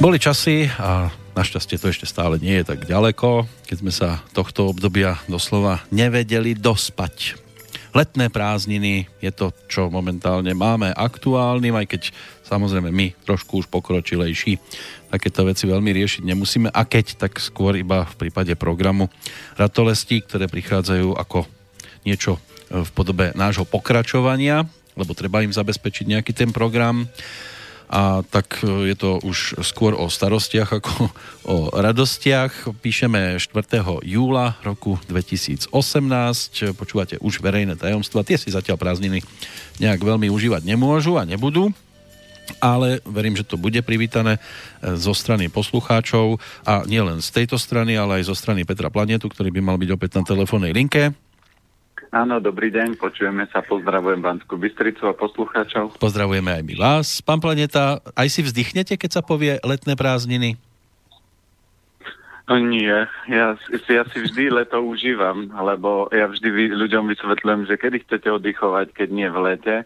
Boli časy a našťastie to ešte stále nie je tak ďaleko, keď sme sa tohto obdobia doslova nevedeli dospať. Letné prázdniny je to, čo momentálne máme aktuálnym, aj keď samozrejme my trošku už pokročilejší. Takéto veci veľmi riešiť nemusíme a keď, tak skôr iba v prípade programu. Ratolestí, ktoré prichádzajú ako niečo v podobe nášho pokračovania, lebo treba im zabezpečiť nejaký ten program a tak e, je to už skôr o starostiach ako o radostiach. Píšeme 4. júla roku 2018, počúvate už verejné tajomstva, tie si zatiaľ prázdniny nejak veľmi užívať nemôžu a nebudú, ale verím, že to bude privítané e, zo strany poslucháčov a nielen z tejto strany, ale aj zo strany Petra Planetu, ktorý by mal byť opäť na telefónnej linke. Áno, dobrý deň, počujeme sa, pozdravujem Banskú Bystricu a poslucháčov. Pozdravujeme aj my vás. Pán Planeta, aj si vzdychnete, keď sa povie letné prázdniny? No nie, ja, ja si vždy leto užívam, lebo ja vždy ľuďom vysvetľujem, že kedy chcete oddychovať, keď nie v lete.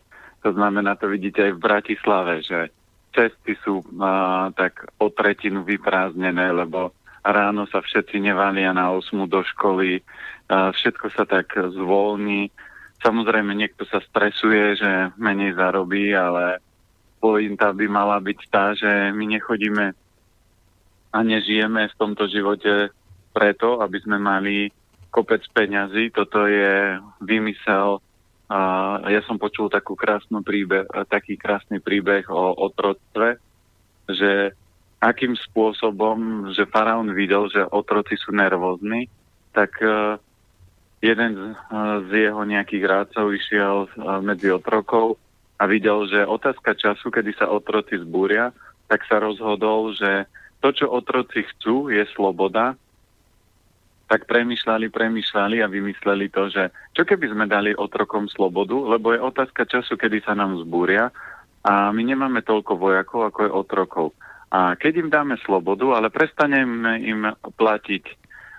To znamená, to vidíte aj v Bratislave, že cesty sú a, tak o tretinu vyprázdnené, lebo ráno sa všetci nevalia na 8 do školy, všetko sa tak zvolní. Samozrejme, niekto sa stresuje, že menej zarobí, ale pointa by mala byť tá, že my nechodíme a nežijeme v tomto živote preto, aby sme mali kopec peňazí. Toto je vymysel. Ja som počul takú krásnu príbeh, taký krásny príbeh o otroctve, že akým spôsobom, že faraón videl, že otroci sú nervózni, tak jeden z, z jeho nejakých rádcov išiel medzi otrokov a videl, že otázka času, kedy sa otroci zbúria, tak sa rozhodol, že to, čo otroci chcú, je sloboda, tak premyšľali, premyšľali a vymysleli to, že čo keby sme dali otrokom slobodu, lebo je otázka času, kedy sa nám zbúria a my nemáme toľko vojakov, ako je otrokov. A keď im dáme slobodu, ale prestaneme im platiť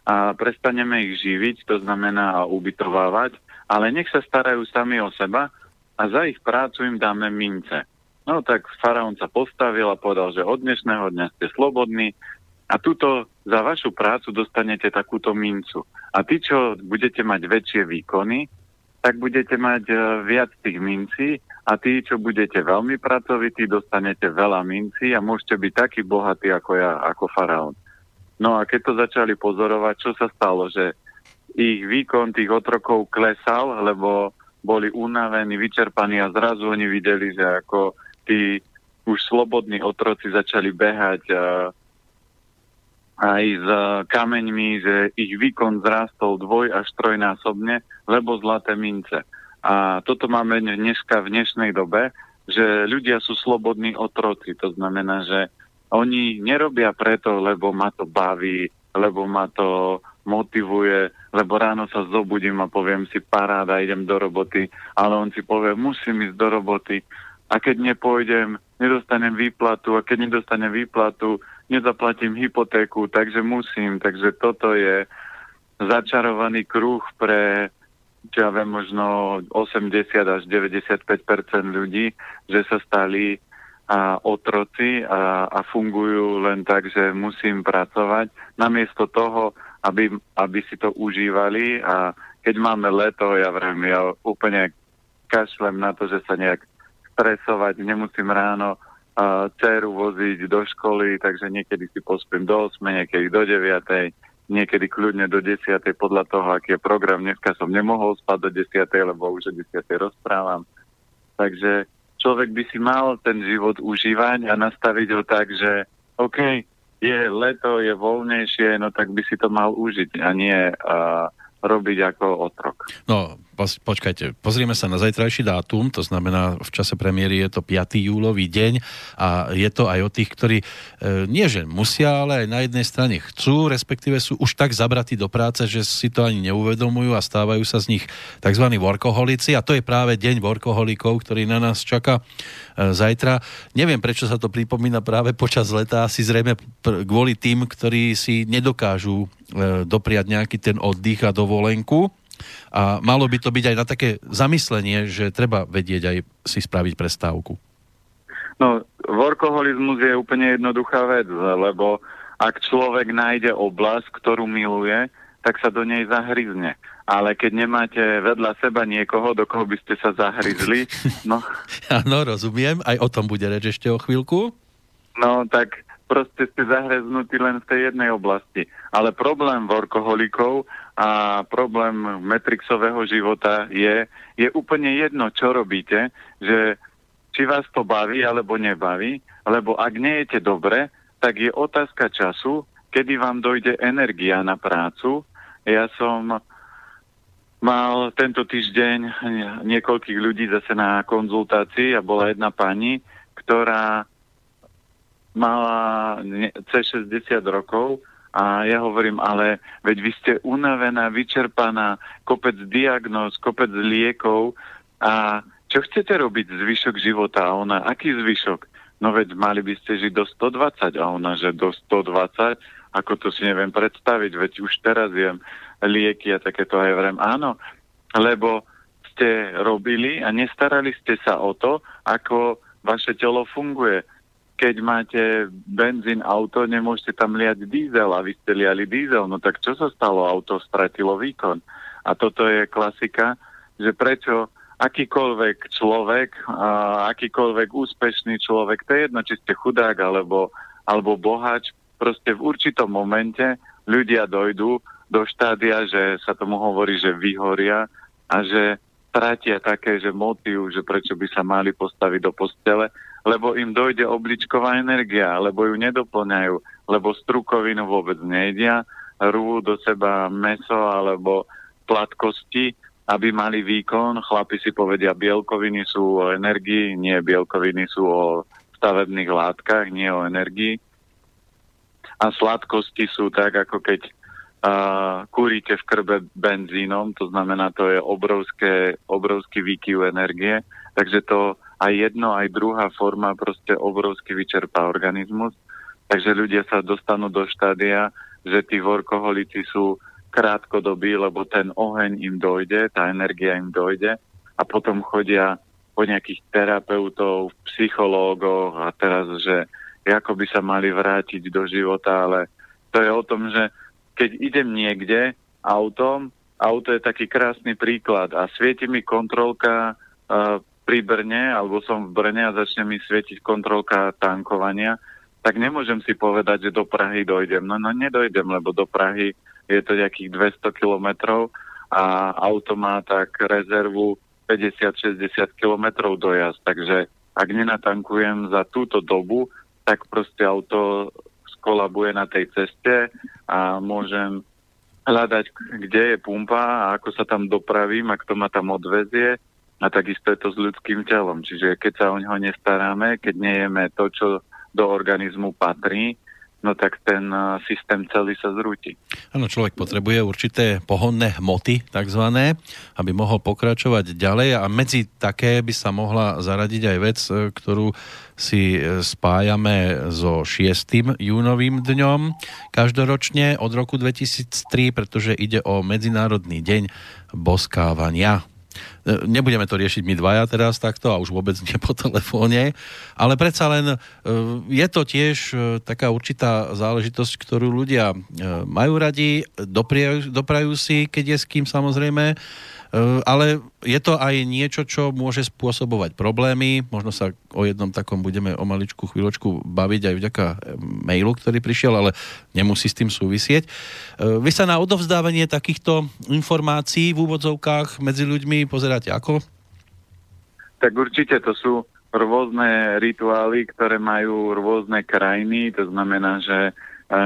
a prestaneme ich živiť, to znamená ubytovávať, ale nech sa starajú sami o seba a za ich prácu im dáme mince. No tak faraón sa postavil a povedal, že od dnešného dňa ste slobodní a túto za vašu prácu dostanete takúto mincu. A tí, čo budete mať väčšie výkony, tak budete mať uh, viac tých mincí a tí, čo budete veľmi pracovití, dostanete veľa mincí a môžete byť taký bohatý ako ja, ako faraón. No a keď to začali pozorovať, čo sa stalo, že ich výkon tých otrokov klesal, lebo boli unavení, vyčerpaní a zrazu oni videli, že ako tí už slobodní otroci začali behať a, aj s kameňmi, že ich výkon zrástol dvoj až trojnásobne, lebo zlaté mince. A toto máme dneska v dnešnej dobe, že ľudia sú slobodní otroci. To znamená, že oni nerobia preto, lebo ma to baví, lebo ma to motivuje, lebo ráno sa zobudím a poviem si paráda, idem do roboty, ale on si povie, musím ísť do roboty a keď nepôjdem, nedostanem výplatu a keď nedostanem výplatu, nezaplatím hypotéku, takže musím. Takže toto je začarovaný kruh pre, čo ja viem, možno 80 až 95% ľudí, že sa stali a otroci a, a fungujú len tak, že musím pracovať, namiesto toho, aby, aby si to užívali. A keď máme leto, ja vrem, ja úplne kašlem na to, že sa nejak stresovať, nemusím ráno uh, dceru voziť do školy, takže niekedy si pospím do 8, niekedy do 9, niekedy kľudne do 10, podľa toho, aký je program. Dneska som nemohol spať do 10, lebo už o 10 rozprávam. Takže človek by si mal ten život užívať a nastaviť ho tak, že OK, je leto, je voľnejšie, no tak by si to mal užiť a nie uh, robiť ako otrok. No, počkajte, pozrieme sa na zajtrajší dátum, to znamená v čase premiéry je to 5. júlový deň a je to aj o tých, ktorí e, nie že musia, ale aj na jednej strane chcú, respektíve sú už tak zabratí do práce, že si to ani neuvedomujú a stávajú sa z nich tzv. workoholici a to je práve deň workoholikov, ktorý na nás čaká e, zajtra. Neviem, prečo sa to pripomína práve počas leta, asi zrejme pr- kvôli tým, ktorí si nedokážu e, dopriať nejaký ten oddych a dovolenku a malo by to byť aj na také zamyslenie, že treba vedieť aj si spraviť prestávku. No, workoholizmus je úplne jednoduchá vec, lebo ak človek nájde oblasť, ktorú miluje, tak sa do nej zahryzne. Ale keď nemáte vedľa seba niekoho, do koho by ste sa zahryzli, no... Áno, rozumiem, aj o tom bude reč ešte o chvíľku. No, tak proste ste zahreznutí len v tej jednej oblasti. Ale problém workoholikov a problém metrixového života je, je úplne jedno, čo robíte, že či vás to baví alebo nebaví, lebo ak nejete dobre, tak je otázka času, kedy vám dojde energia na prácu. Ja som mal tento týždeň niekoľkých ľudí zase na konzultácii a bola jedna pani, ktorá mala cez 60 rokov a ja hovorím, ale veď vy ste unavená, vyčerpaná, kopec diagnóz, kopec liekov a čo chcete robiť zvyšok života? A ona, aký zvyšok? No veď mali by ste žiť do 120 a ona, že do 120, ako to si neviem predstaviť, veď už teraz jem lieky a takéto aj vrem. Áno, lebo ste robili a nestarali ste sa o to, ako vaše telo funguje. Keď máte benzín, auto, nemôžete tam liať diesel a vy ste liali diesel, no tak čo sa stalo? Auto stratilo výkon. A toto je klasika, že prečo akýkoľvek človek, a akýkoľvek úspešný človek, to je jedno, či ste chudák alebo, alebo bohač, proste v určitom momente ľudia dojdú do štádia, že sa tomu hovorí, že vyhoria a že stratia také, že motív, že prečo by sa mali postaviť do postele, lebo im dojde obličková energia, lebo ju nedoplňajú, lebo strukovinu vôbec nejedia, rú do seba meso alebo platkosti aby mali výkon. Chlapi si povedia, bielkoviny sú o energii, nie bielkoviny sú o stavebných látkach, nie o energii. A sladkosti sú tak, ako keď uh, kúrite v krbe benzínom, to znamená, to je obrovské, obrovský výkyv energie, takže to aj jedno, aj druhá forma proste obrovsky vyčerpá organizmus. Takže ľudia sa dostanú do štádia, že tí workoholici sú krátkodobý, lebo ten oheň im dojde, tá energia im dojde a potom chodia po nejakých terapeutov, psychológoch a teraz, že ako by sa mali vrátiť do života, ale to je o tom, že keď idem niekde autom, auto je taký krásny príklad a svieti mi kontrolka uh, pri Brne, alebo som v Brne a začne mi svietiť kontrolka tankovania, tak nemôžem si povedať, že do Prahy dojdem. No, no nedojdem, lebo do Prahy je to nejakých 200 kilometrov a auto má tak rezervu 50-60 kilometrov dojazd. Takže ak nenatankujem za túto dobu, tak proste auto skolabuje na tej ceste a môžem hľadať, kde je pumpa a ako sa tam dopravím a kto ma tam odvezie. A takisto je to s ľudským telom. Čiže keď sa o neho nestaráme, keď nejeme to, čo do organizmu patrí, no tak ten systém celý sa zrúti. Áno, človek potrebuje určité pohonné hmoty, takzvané, aby mohol pokračovať ďalej a medzi také by sa mohla zaradiť aj vec, e, ktorú si e, spájame so 6. júnovým dňom každoročne od roku 2003, pretože ide o Medzinárodný deň boskávania. E, nebudeme to riešiť my dvaja teraz takto a už vôbec nie po telefóne, ale predsa len e, je to tiež e, taká určitá záležitosť, ktorú ľudia majú radi, doprajú, doprajú si, keď je s kým samozrejme, ale je to aj niečo, čo môže spôsobovať problémy. Možno sa o jednom takom budeme o maličku chvíľočku baviť aj vďaka mailu, ktorý prišiel, ale nemusí s tým súvisieť. Vy sa na odovzdávanie takýchto informácií v úvodzovkách medzi ľuďmi pozeráte ako? Tak určite to sú rôzne rituály, ktoré majú rôzne krajiny. To znamená, že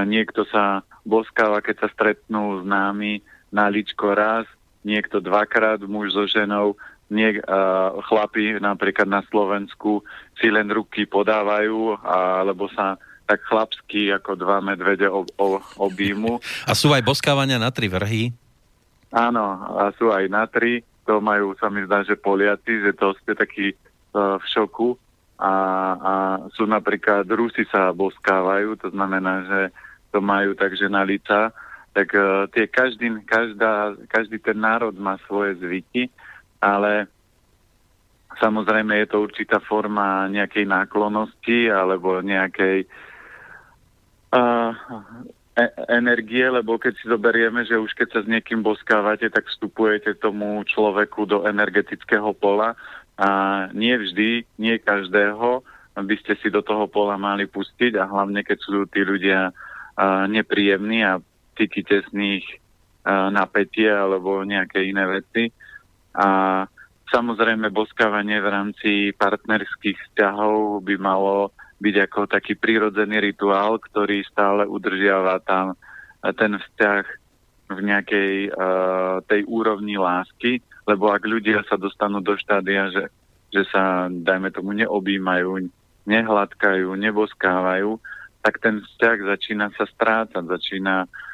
niekto sa boskáva, keď sa stretnú s námi na ličko raz, niekto dvakrát, muž so ženou, niek, uh, chlapi napríklad na Slovensku si len ruky podávajú, alebo sa tak chlapsky ako dva medvede ob, ob, objímu. A sú aj boskávania na tri vrhy? Áno, a sú aj na tri. To majú, sa mi zdá, že Poliaci, že to ste takí uh, v šoku. A, a sú napríklad, Rusi sa boskávajú, to znamená, že to majú takže na lica tak uh, tie každý, každá, každý ten národ má svoje zvyky, ale Samozrejme je to určitá forma nejakej náklonosti alebo nejakej uh, e- energie, lebo keď si zoberieme, že už keď sa s niekým boskávate, tak vstupujete tomu človeku do energetického pola a nie vždy, nie každého by ste si do toho pola mali pustiť a hlavne keď sú tí ľudia nepríjemní a z nich uh, napätie alebo nejaké iné veci. A Samozrejme, boskávanie v rámci partnerských vzťahov by malo byť ako taký prírodzený rituál, ktorý stále udržiava tam ten vzťah v nejakej uh, tej úrovni lásky, lebo ak ľudia sa dostanú do štádia, že, že sa, dajme tomu, neobjímajú, nehladkajú, neboskávajú, tak ten vzťah začína sa strácať, začína uh,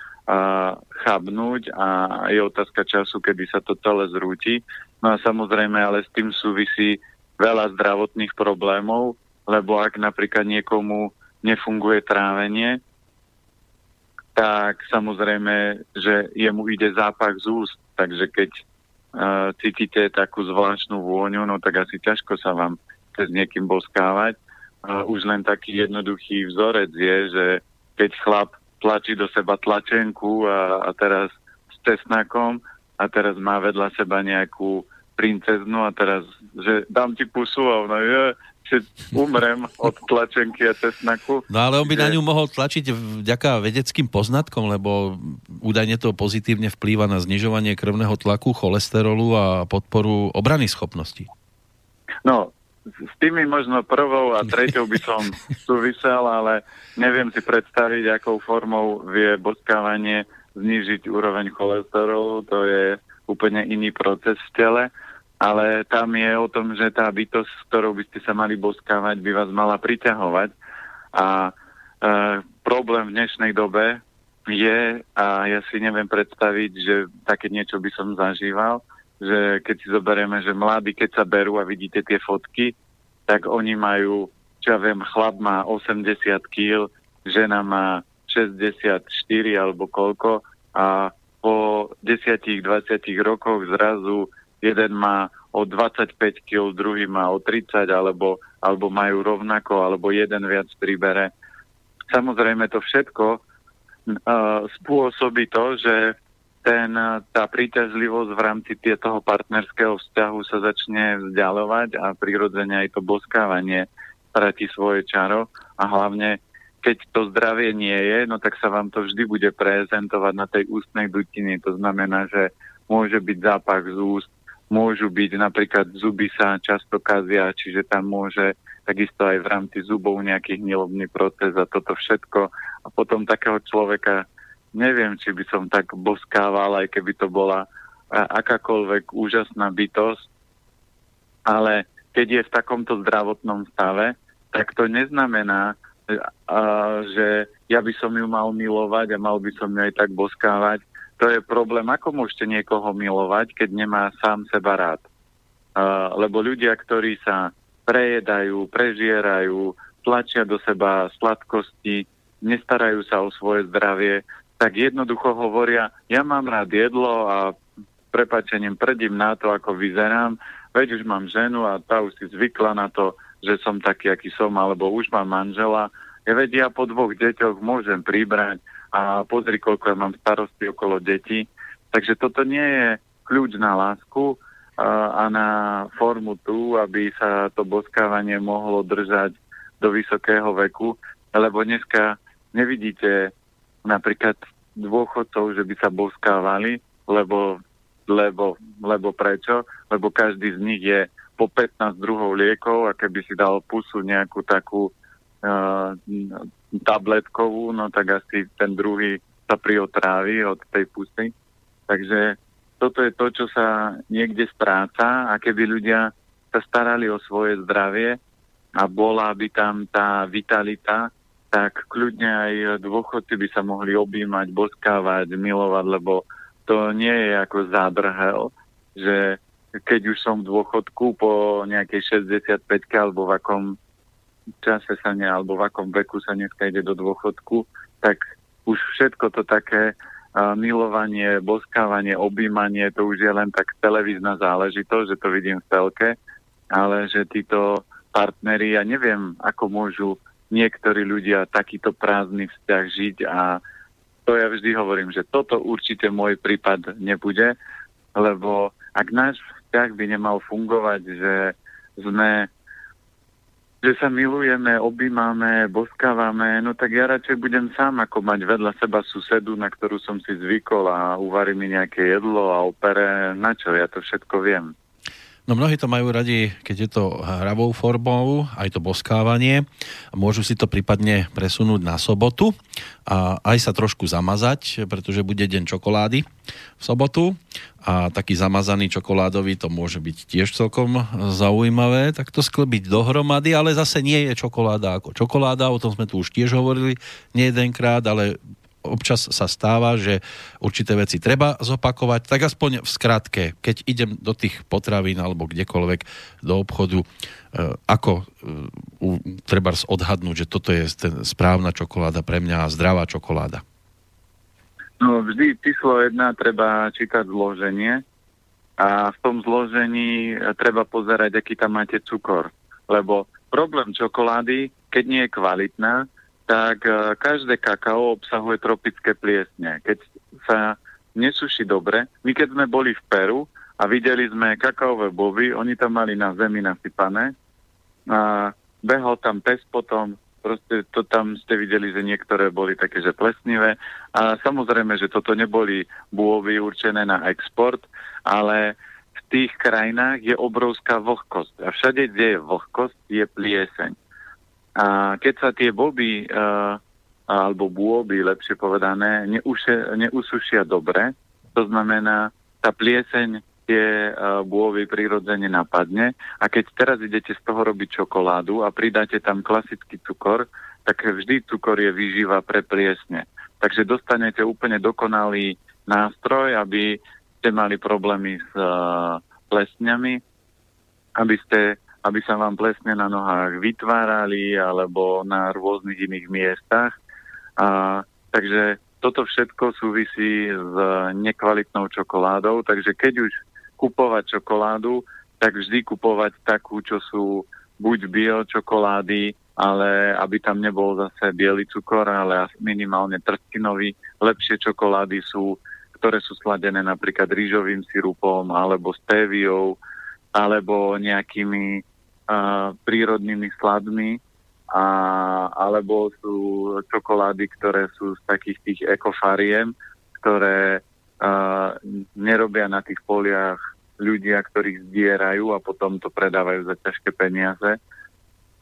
chabnúť a je otázka času, kedy sa to celé zrúti No a samozrejme, ale s tým súvisí veľa zdravotných problémov, lebo ak napríklad niekomu nefunguje trávenie, tak samozrejme, že jemu ide zápach z úst. Takže keď uh, cítite takú zvláštnu vôňu, no tak asi ťažko sa vám s niekým boskávať. Uh, už len taký jednoduchý vzorec je, že keď chlap tlačí do seba tlačenku a, a teraz s cesnakom a teraz má vedľa seba nejakú princeznu a teraz, že dám ti pusu a ona je, že umrem od tlačenky a cesnaku. No ale on by že... na ňu mohol tlačiť vďaka vedeckým poznatkom, lebo údajne to pozitívne vplýva na znižovanie krvného tlaku, cholesterolu a podporu obrany schopnosti. No, s tými možno prvou a treťou by som súvisel, ale neviem si predstaviť, akou formou vie boskávanie znižiť úroveň cholesterolu. To je úplne iný proces v tele ale tam je o tom, že tá bytosť, s ktorou by ste sa mali boskávať, by vás mala priťahovať. A e, problém v dnešnej dobe je, a ja si neviem predstaviť, že také niečo by som zažíval, že keď si zoberieme, že mladí, keď sa berú a vidíte tie fotky, tak oni majú, čo ja viem, chlap má 80 kg, žena má 64 alebo koľko a po 10-20 rokoch zrazu jeden má o 25 kg, druhý má o 30, alebo, alebo majú rovnako, alebo jeden viac pribere. Samozrejme to všetko uh, spôsobí to, že ten, tá príťažlivosť v rámci toho partnerského vzťahu sa začne vzdialovať a prirodzene aj to boskávanie stratí svoje čaro a hlavne keď to zdravie nie je, no tak sa vám to vždy bude prezentovať na tej ústnej dutine. To znamená, že môže byť zápach z úst, môžu byť, napríklad zuby sa často kazia, čiže tam môže takisto aj v rámci zubov nejaký hnilobný proces a toto všetko. A potom takého človeka neviem, či by som tak boskával, aj keby to bola akákoľvek úžasná bytosť, ale keď je v takomto zdravotnom stave, tak to neznamená, že ja by som ju mal milovať a mal by som ju aj tak boskávať, to je problém, ako môžete niekoho milovať, keď nemá sám seba rád. Lebo ľudia, ktorí sa prejedajú, prežierajú, tlačia do seba sladkosti, nestarajú sa o svoje zdravie, tak jednoducho hovoria, ja mám rád jedlo a prepačením prdím na to, ako vyzerám, veď už mám ženu a tá už si zvykla na to, že som taký, aký som, alebo už mám manžela, ja veď ja po dvoch deťoch môžem pribrať, a pozri, koľko ja mám starosti okolo detí. Takže toto nie je kľúč na lásku a na formu tu, aby sa to boskávanie mohlo držať do vysokého veku, lebo dneska nevidíte napríklad dôchodcov, že by sa boskávali, lebo, lebo, lebo prečo? Lebo každý z nich je po 15 druhov liekov a keby si dal pusu nejakú takú uh, tabletkovú, no tak asi ten druhý sa priotrávi od tej pusy. Takže toto je to, čo sa niekde stráca a keby ľudia sa starali o svoje zdravie a bola by tam tá vitalita, tak kľudne aj dôchodci by sa mohli objímať, boskávať, milovať, lebo to nie je ako zádrhel, že keď už som v dôchodku po nejakej 65 alebo v akom čase sa ne, alebo v akom veku sa dneska ide do dôchodku, tak už všetko to také uh, milovanie, boskávanie, objímanie, to už je len tak televízna záležitosť, že to vidím v telke. ale že títo partneri, ja neviem, ako môžu niektorí ľudia takýto prázdny vzťah žiť a to ja vždy hovorím, že toto určite môj prípad nebude, lebo ak náš vzťah by nemal fungovať, že sme že sa milujeme, objímame, boskávame, no tak ja radšej budem sám, ako mať vedľa seba susedu, na ktorú som si zvykol a uvarí mi nejaké jedlo a opere, na čo, ja to všetko viem. No mnohí to majú radi, keď je to hravou formou, aj to boskávanie. Môžu si to prípadne presunúť na sobotu a aj sa trošku zamazať, pretože bude deň čokolády v sobotu a taký zamazaný čokoládový to môže byť tiež celkom zaujímavé, tak to sklebiť dohromady, ale zase nie je čokoláda ako čokoláda, o tom sme tu už tiež hovorili nie jedenkrát, ale občas sa stáva, že určité veci treba zopakovať, tak aspoň v skratke, keď idem do tých potravín alebo kdekoľvek do obchodu, e, ako e, treba odhadnúť, že toto je ten správna čokoláda pre mňa, zdravá čokoláda? No vždy číslo jedna treba čítať zloženie a v tom zložení treba pozerať, aký tam máte cukor. Lebo problém čokolády, keď nie je kvalitná, tak e, každé kakao obsahuje tropické pliesne. Keď sa nesuší dobre, my keď sme boli v Peru a videli sme kakaové boby, oni tam mali na zemi nasypané a behol tam pes potom, proste to tam ste videli, že niektoré boli také, že plesnivé a samozrejme, že toto neboli bôvy určené na export, ale v tých krajinách je obrovská vlhkosť a všade, kde je vlhkosť, je plieseň. A keď sa tie boby uh, alebo bôby, lepšie povedané, neuše, neusušia dobre, to znamená, tá plieseň tie uh, bôvy prirodzene napadne a keď teraz idete z toho robiť čokoládu a pridáte tam klasický cukor, tak vždy cukor je výživa pre pliesne. Takže dostanete úplne dokonalý nástroj, aby ste mali problémy s uh, plesňami, aby ste aby sa vám plesne na nohách vytvárali alebo na rôznych iných miestach. A, takže toto všetko súvisí s nekvalitnou čokoládou, takže keď už kupovať čokoládu, tak vždy kupovať takú, čo sú buď bio čokolády, ale aby tam nebol zase biely cukor, ale minimálne trstinový. Lepšie čokolády sú, ktoré sú sladené napríklad rýžovým sirupom alebo stéviou alebo nejakými prírodnými sladmi, a, alebo sú čokolády, ktoré sú z takých tých ekofariem, ktoré a, nerobia na tých poliach ľudia, ktorých zdierajú a potom to predávajú za ťažké peniaze.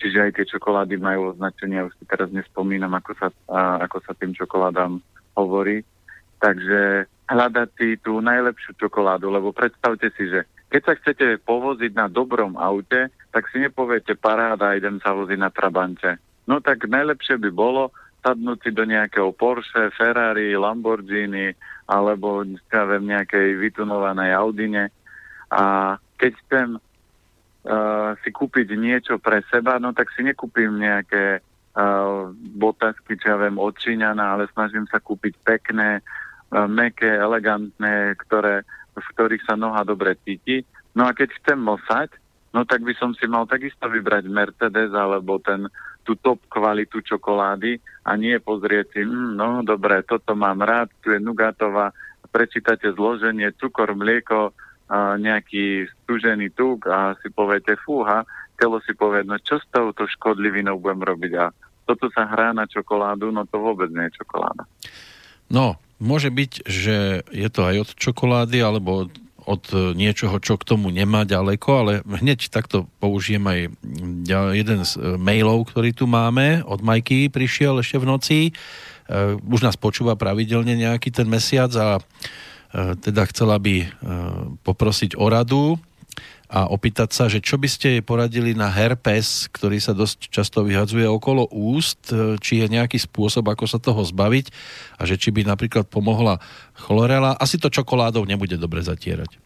Čiže aj tie čokolády majú označenie, už si teraz nespomínam, ako sa, a, ako sa tým čokoládám hovorí. Takže hľadať si tú najlepšiu čokoládu, lebo predstavte si, že keď sa chcete povoziť na dobrom aute, tak si nepoviete paráda, idem sa voziť na Trabante. No tak najlepšie by bolo sadnúť si do nejakého Porsche, Ferrari, Lamborghini alebo viem, nejakej vytunovanej Audine a keď chcem uh, si kúpiť niečo pre seba, no tak si nekúpim nejaké uh, botasky, čo ja viem, od ale snažím sa kúpiť pekné, uh, meké, elegantné, ktoré, v ktorých sa noha dobre cíti. No a keď chcem mosať, no tak by som si mal takisto vybrať Mercedes alebo ten, tú top kvalitu čokolády a nie pozrieť si, mm, no dobre, toto mám rád, tu je nugatová, prečítate zloženie, cukor, mlieko, a nejaký stužený tuk a si poviete, fúha, telo si povie, no čo s touto škodlivinou budem robiť a toto sa hrá na čokoládu, no to vôbec nie je čokoláda. No, môže byť, že je to aj od čokolády, alebo od e, niečoho, čo k tomu nemá ďaleko, ale hneď takto použijem aj jeden z e, mailov, ktorý tu máme. Od Majky prišiel ešte v noci. E, už nás počúva pravidelne nejaký ten mesiac a teda chcela by poprosiť o radu a opýtať sa, že čo by ste jej poradili na herpes, ktorý sa dosť často vyhadzuje okolo úst, e, či je nejaký spôsob, ako sa toho zbaviť a že či by napríklad pomohla chlorela. Asi to čokoládou nebude dobre zatierať.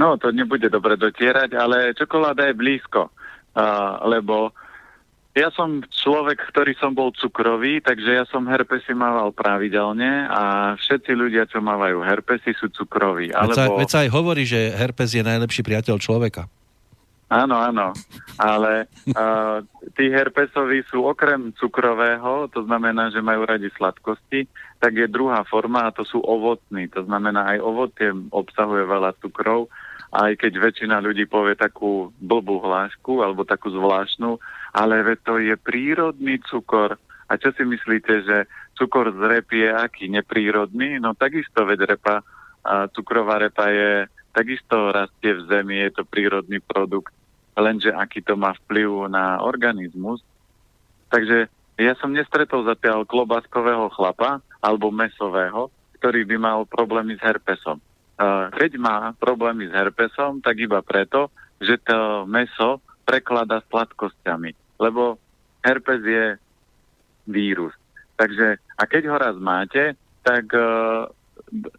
No, to nebude dobre dotierať, ale čokoláda je blízko, uh, lebo ja som človek, ktorý som bol cukrový, takže ja som herpesy mával pravidelne a všetci ľudia, čo mávajú herpesy, sú cukroví. Alebo... Veď, sa, veď sa aj hovorí, že herpes je najlepší priateľ človeka. Áno, áno. Ale uh, tí herpesoví sú okrem cukrového, to znamená, že majú radi sladkosti, tak je druhá forma a to sú ovocní. To znamená, aj ovocie obsahuje veľa cukrov, aj keď väčšina ľudí povie takú blbú hlášku alebo takú zvláštnu, ale to je prírodný cukor. A čo si myslíte, že cukor z repy je aký neprírodný? No takisto, veď repa, a cukrová repa je takisto rastie v zemi, je to prírodný produkt, lenže aký to má vplyv na organizmus. Takže ja som nestretol zatiaľ klobáskového chlapa alebo mesového, ktorý by mal problémy s herpesom. Keď má problémy s herpesom, tak iba preto, že to meso preklada sladkosťami. Lebo herpes je vírus. Takže, a keď ho raz máte, tak uh,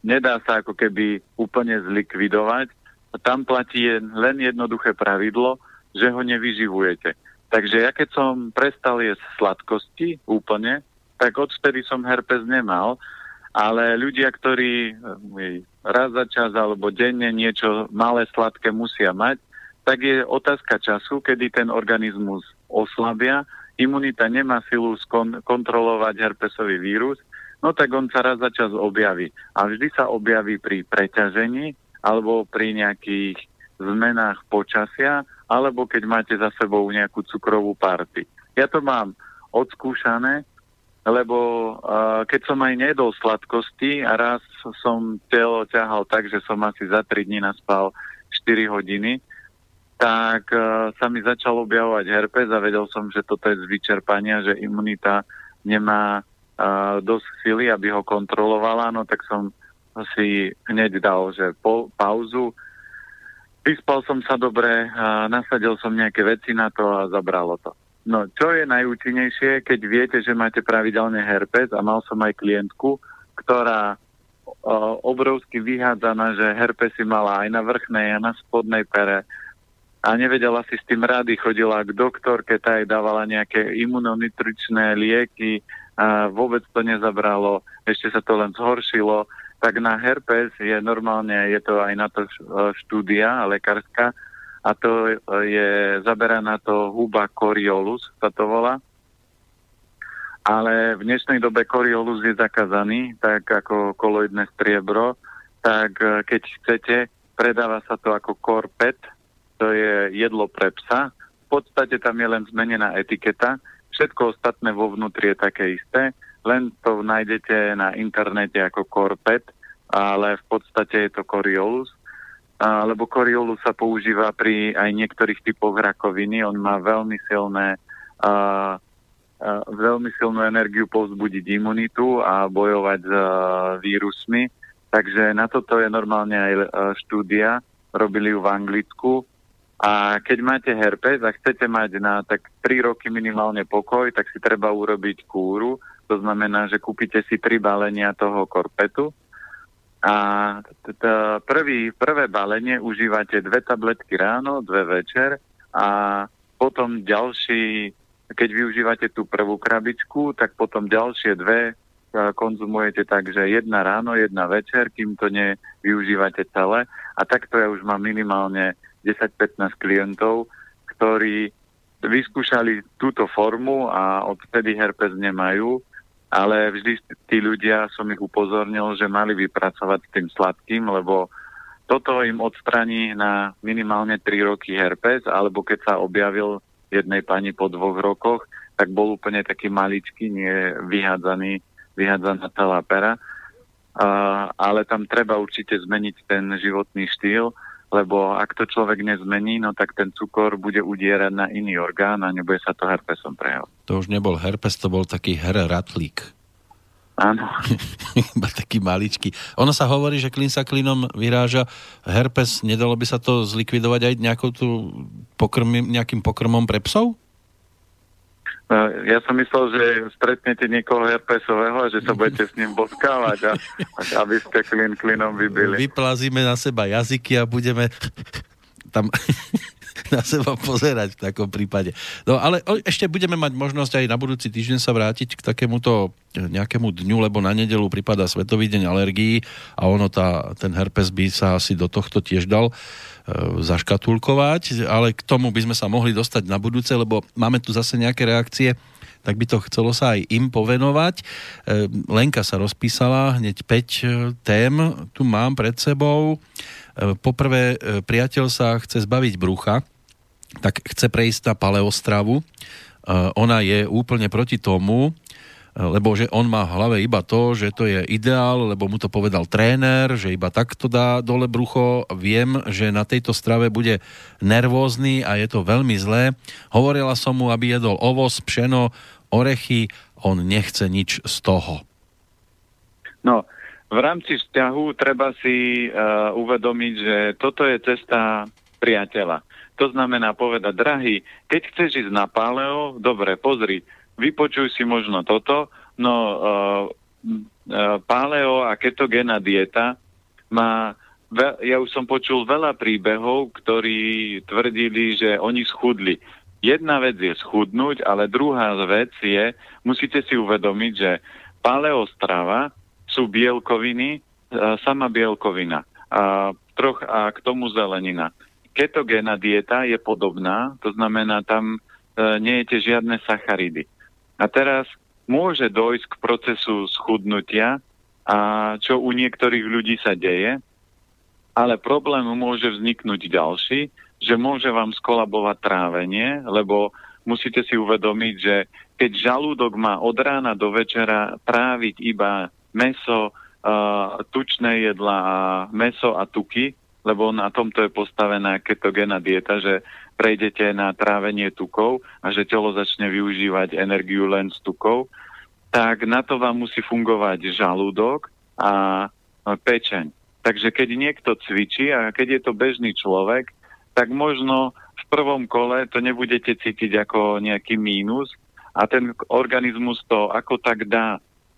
nedá sa ako keby úplne zlikvidovať. Tam platí len jednoduché pravidlo, že ho nevyživujete. Takže ja keď som prestal jesť sladkosti úplne, tak odvtedy som herpes nemal, ale ľudia, ktorí eh, raz za čas alebo denne niečo malé sladké musia mať, tak je otázka času, kedy ten organizmus oslabia, imunita nemá silu skon- kontrolovať herpesový vírus no tak on sa raz za čas objaví. A vždy sa objaví pri preťažení alebo pri nejakých zmenách počasia, alebo keď máte za sebou nejakú cukrovú party. Ja to mám odskúšané, lebo uh, keď som aj nedol sladkosti a raz som telo ťahal tak, že som asi za 3 dní naspal 4 hodiny, tak uh, sa mi začal objavovať herpes a vedel som, že toto je z vyčerpania, že imunita nemá uh, dosť sily, aby ho kontrolovala, no tak som si hneď dal, že po, pauzu. Vyspal som sa dobre, uh, nasadil som nejaké veci na to a zabralo to. No, čo je najúčinnejšie, keď viete, že máte pravidelne herpes a mal som aj klientku, ktorá uh, obrovsky vyhádzaná, že herpesy mala aj na vrchnej a na spodnej pere a nevedela si s tým rady, chodila k doktorke, tá jej dávala nejaké imunonitričné lieky, a vôbec to nezabralo, ešte sa to len zhoršilo, tak na herpes je normálne, je to aj na to e, štúdia lekárska a to je, zaberá na to huba Coriolus, sa to volá. Ale v dnešnej dobe Coriolus je zakázaný, tak ako koloidné striebro, tak e, keď chcete, predáva sa to ako korpet, to je jedlo pre psa. V podstate tam je len zmenená etiketa, Všetko ostatné vo vnútri je také isté, len to nájdete na internete ako Corpet, ale v podstate je to Coriolus, a, lebo Coriolus sa používa pri aj niektorých typoch rakoviny. On má veľmi silné a, a, veľmi silnú energiu povzbudiť imunitu a bojovať s a, vírusmi. Takže na toto je normálne aj štúdia, robili ju v Anglicku a keď máte herpes a chcete mať na tak 3 roky minimálne pokoj, tak si treba urobiť kúru. To znamená, že kúpite si tri balenia toho korpetu a prvý, prvé balenie užívate dve tabletky ráno, dve večer a potom ďalší, keď využívate tú prvú krabičku, tak potom ďalšie dve konzumujete tak, že jedna ráno, jedna večer, kým to nevyužívate celé. A takto ja už mám minimálne 10-15 klientov, ktorí vyskúšali túto formu a odtedy herpes nemajú, ale vždy tí ľudia som ich upozornil, že mali vypracovať s tým sladkým, lebo toto im odstraní na minimálne 3 roky herpes, alebo keď sa objavil jednej pani po dvoch rokoch, tak bol úplne taký maličký, nie vyhádzaný, vyhádzaná celá pera. Uh, ale tam treba určite zmeniť ten životný štýl lebo ak to človek nezmení, no tak ten cukor bude udierať na iný orgán a nebude sa to herpesom prejavovať. To už nebol herpes, to bol taký herratlík. Áno. Iba taký maličký. Ono sa hovorí, že klin sa klinom vyráža herpes. Nedalo by sa to zlikvidovať aj nejakou tu pokrmi, nejakým pokrmom pre psov? No, ja som myslel, že stretnete niekoho herpesového a že sa budete s ním boskávať a aby ste klin klinom vybili. Vyplazíme na seba jazyky a budeme tam na seba pozerať v takom prípade. No ale ešte budeme mať možnosť aj na budúci týždeň sa vrátiť k takémuto nejakému dňu, lebo na nedelu prípada Svetový deň alergií a ono tá, ten herpes by sa asi do tohto tiež dal e, zaškatulkovať, ale k tomu by sme sa mohli dostať na budúce, lebo máme tu zase nejaké reakcie tak by to chcelo sa aj im povenovať. E, Lenka sa rozpísala, hneď 5 e, tém tu mám pred sebou. E, poprvé, priateľ sa chce zbaviť brucha, tak chce prejsť na paleostravu. Ona je úplne proti tomu, lebo že on má v hlave iba to, že to je ideál, lebo mu to povedal tréner, že iba takto dá dole brucho. Viem, že na tejto strave bude nervózny a je to veľmi zlé. Hovorila som mu, aby jedol ovoz, pšeno, orechy, on nechce nič z toho. No, v rámci vzťahu treba si uh, uvedomiť, že toto je cesta priateľa. To znamená povedať, drahý, keď chceš ísť na paleo, dobre, pozri, vypočuj si možno toto, no uh, uh, paleo a ketogéna dieta má ja už som počul veľa príbehov, ktorí tvrdili, že oni schudli. Jedna vec je schudnúť, ale druhá vec je, musíte si uvedomiť, že paleostrava sú bielkoviny, e, sama bielkovina a, troch, a k tomu zelenina. Ketogéna dieta je podobná, to znamená, tam e, nejete žiadne sacharidy. A teraz môže dojsť k procesu schudnutia, a čo u niektorých ľudí sa deje, ale problém môže vzniknúť ďalší, že môže vám skolabovať trávenie, lebo musíte si uvedomiť, že keď žalúdok má od rána do večera tráviť iba meso, uh, tučné jedla a meso a tuky, lebo na tomto je postavená ketogénna dieta, že prejdete na trávenie tukov a že telo začne využívať energiu len z tukov, tak na to vám musí fungovať žalúdok a pečeň. Takže keď niekto cvičí a keď je to bežný človek, tak možno v prvom kole to nebudete cítiť ako nejaký mínus a ten organizmus to ako tak dá.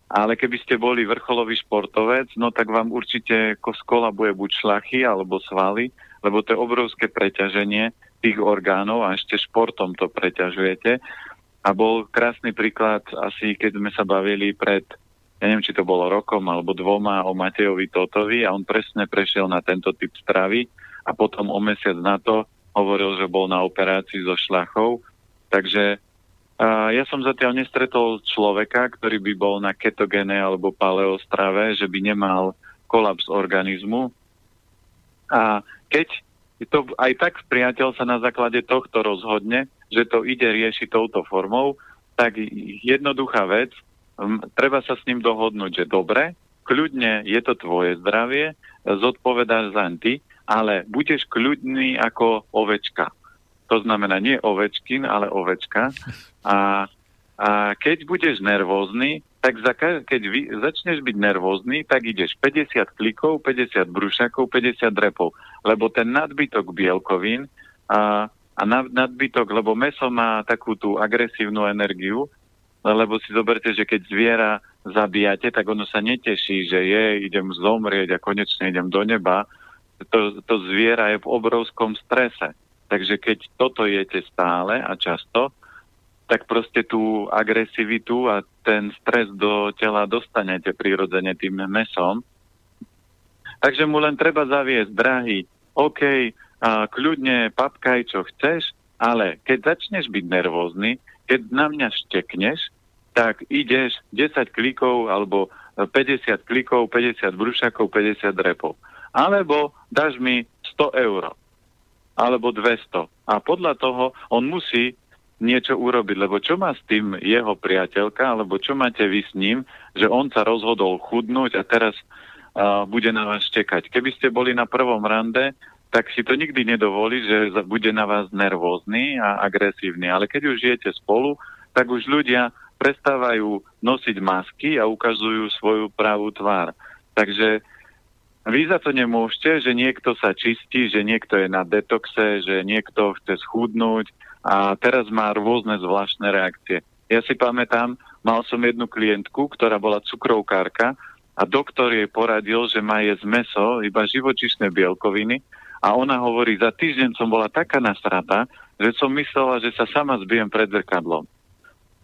Ale keby ste boli vrcholový športovec, no tak vám určite koskola bude buď šlachy alebo svaly, lebo to je obrovské preťaženie tých orgánov a ešte športom to preťažujete. A bol krásny príklad asi, keď sme sa bavili pred, ja neviem, či to bolo rokom alebo dvoma o Matejovi Totovi a on presne prešiel na tento typ stravy a potom o mesiac na to hovoril, že bol na operácii so šlachou. Takže uh, ja som zatiaľ nestretol človeka, ktorý by bol na ketogene alebo paleostrave, že by nemal kolaps organizmu. A keď to aj tak priateľ sa na základe tohto rozhodne, že to ide riešiť touto formou, tak jednoduchá vec, treba sa s ním dohodnúť, že dobre, kľudne je to tvoje zdravie, zodpovedáš za ty, ale budeš kľudný ako ovečka. To znamená nie ovečkin, ale ovečka. A, a keď budeš nervózny, tak za, keď vy, začneš byť nervózny, tak ideš 50 klikov, 50 brúšakov, 50 drepov. Lebo ten nadbytok bielkovín a, a nadbytok, lebo meso má takú tú agresívnu energiu, lebo si zoberte, že keď zviera zabíjate, tak ono sa neteší, že je, idem zomrieť a konečne idem do neba, to, to zviera je v obrovskom strese. Takže keď toto jete stále a často, tak proste tú agresivitu a ten stres do tela dostanete prirodzene tým mesom. Takže mu len treba zaviesť, drahý, OK, a kľudne papkaj, čo chceš, ale keď začneš byť nervózny, keď na mňa štekneš, tak ideš 10 klikov alebo 50 klikov, 50 brušakov, 50 repov alebo dáš mi 100 eur, alebo 200. A podľa toho on musí niečo urobiť, lebo čo má s tým jeho priateľka, alebo čo máte vy s ním, že on sa rozhodol chudnúť a teraz uh, bude na vás čekať. Keby ste boli na prvom rande, tak si to nikdy nedovolí, že bude na vás nervózny a agresívny. Ale keď už žijete spolu, tak už ľudia prestávajú nosiť masky a ukazujú svoju pravú tvár. Takže vy za to nemôžete, že niekto sa čistí, že niekto je na detoxe, že niekto chce schudnúť a teraz má rôzne zvláštne reakcie. Ja si pamätám, mal som jednu klientku, ktorá bola cukrovkárka a doktor jej poradil, že má jesť meso, iba živočišné bielkoviny A ona hovorí, za týždeň som bola taká nasrata, že som myslela, že sa sama zbijem pred zrkadlom.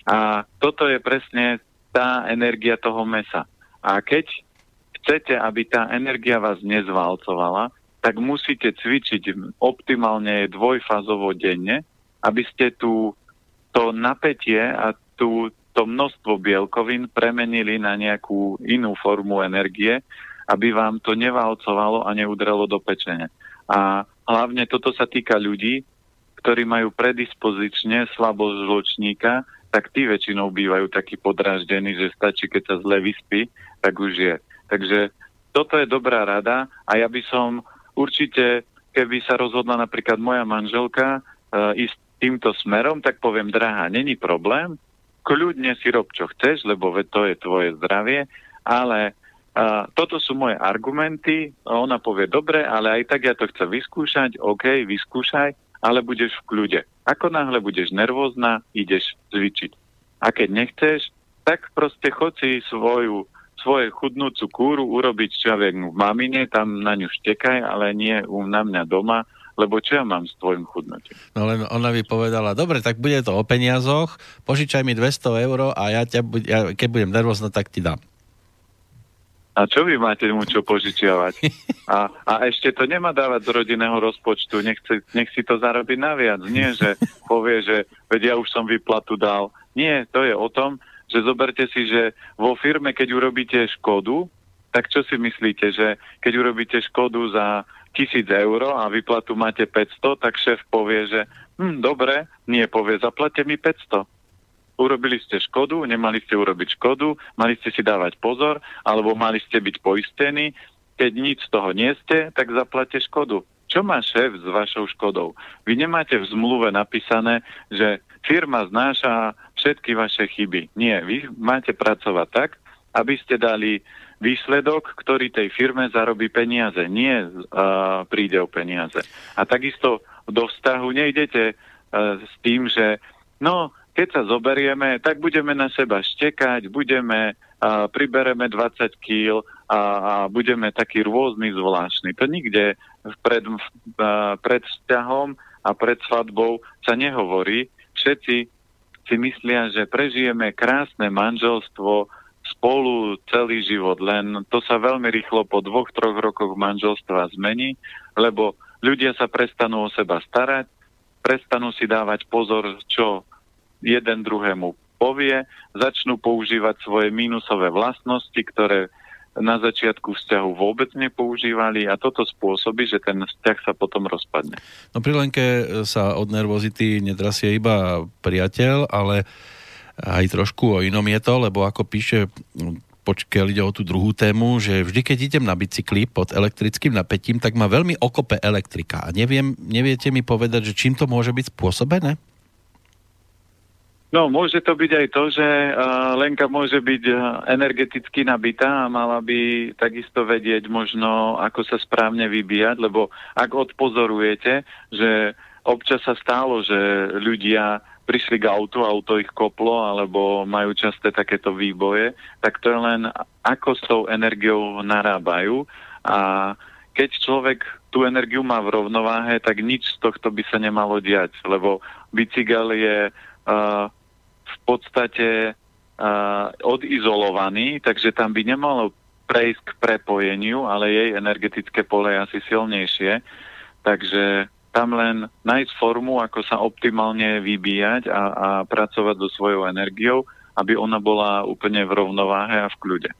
A toto je presne tá energia toho mesa. A keď chcete, aby tá energia vás nezvalcovala, tak musíte cvičiť optimálne dvojfázovo denne, aby ste tu to napätie a tú, to množstvo bielkovín premenili na nejakú inú formu energie, aby vám to nevalcovalo a neudrelo do pečenia. A hlavne toto sa týka ľudí, ktorí majú predispozične slabosť žločníka, tak tí väčšinou bývajú takí podráždení, že stačí, keď sa zle vyspí, tak už je. Takže toto je dobrá rada a ja by som určite, keby sa rozhodla napríklad moja manželka uh, ísť týmto smerom, tak poviem, drahá, není problém, kľudne si rob, čo chceš, lebo to je tvoje zdravie, ale uh, toto sú moje argumenty, ona povie, dobre, ale aj tak ja to chcem vyskúšať, OK, vyskúšaj, ale budeš v kľude. Ako náhle budeš nervózna, ideš cvičiť. A keď nechceš, tak proste chod si svoju svoje chudnúcu kúru urobiť čo ja viem v mamine, tam na ňu štekaj, ale nie u na mňa doma, lebo čo ja mám s tvojim chudnutím? No len ona by povedala, dobre, tak bude to o peniazoch, požičaj mi 200 eur a ja, ťa, ja keď budem nervózna, tak ti dám. A čo vy máte mu čo požičiavať? A, a ešte to nemá dávať z rodinného rozpočtu, nech, nech si to zarobí naviac. Nie, že povie, že veď ja už som vyplatu dal. Nie, to je o tom, že zoberte si, že vo firme, keď urobíte škodu, tak čo si myslíte, že keď urobíte škodu za tisíc eur a vyplatu máte 500, tak šéf povie, že hm, dobre, nie povie, zaplate mi 500. Urobili ste škodu, nemali ste urobiť škodu, mali ste si dávať pozor, alebo mali ste byť poistení. Keď nič z toho nie ste, tak zaplate škodu. Čo má šéf s vašou škodou? Vy nemáte v zmluve napísané, že firma znáša všetky vaše chyby. Nie, vy máte pracovať tak, aby ste dali výsledok, ktorý tej firme zarobí peniaze, nie uh, príde o peniaze. A takisto do vztahu nejdete uh, s tým, že no, keď sa zoberieme, tak budeme na seba štekať, budeme, uh, pribereme 20 kg a, a budeme taký rôzny, zvláštny. To nikde pred, uh, pred vzťahom a pred svadbou sa nehovorí. Všetci si myslia, že prežijeme krásne manželstvo spolu celý život, len to sa veľmi rýchlo po dvoch, troch rokoch manželstva zmení, lebo ľudia sa prestanú o seba starať, prestanú si dávať pozor, čo jeden druhému povie, začnú používať svoje mínusové vlastnosti, ktoré na začiatku vzťahu vôbec nepoužívali a toto spôsobí, že ten vzťah sa potom rozpadne. No pri Lenke sa od nervozity nedrasie iba priateľ, ale aj trošku o inom je to, lebo ako píše pokiaľ ide o tú druhú tému, že vždy, keď idem na bicykli pod elektrickým napätím, tak ma veľmi okope elektrika. A neviem, neviete mi povedať, že čím to môže byť spôsobené? No, môže to byť aj to, že uh, Lenka môže byť uh, energeticky nabitá a mala by takisto vedieť možno, ako sa správne vybíjať, lebo ak odpozorujete, že občas sa stálo, že ľudia prišli k autu, auto ich koplo, alebo majú časté takéto výboje, tak to je len ako s tou energiou narábajú. A keď človek tú energiu má v rovnováhe, tak nič z tohto by sa nemalo diať, lebo bicykel je v podstate odizolovaný, takže tam by nemalo prejsť k prepojeniu, ale jej energetické pole je asi silnejšie. Takže tam len nájsť formu, ako sa optimálne vybíjať a, a pracovať so svojou energiou, aby ona bola úplne v rovnováhe a v kľude.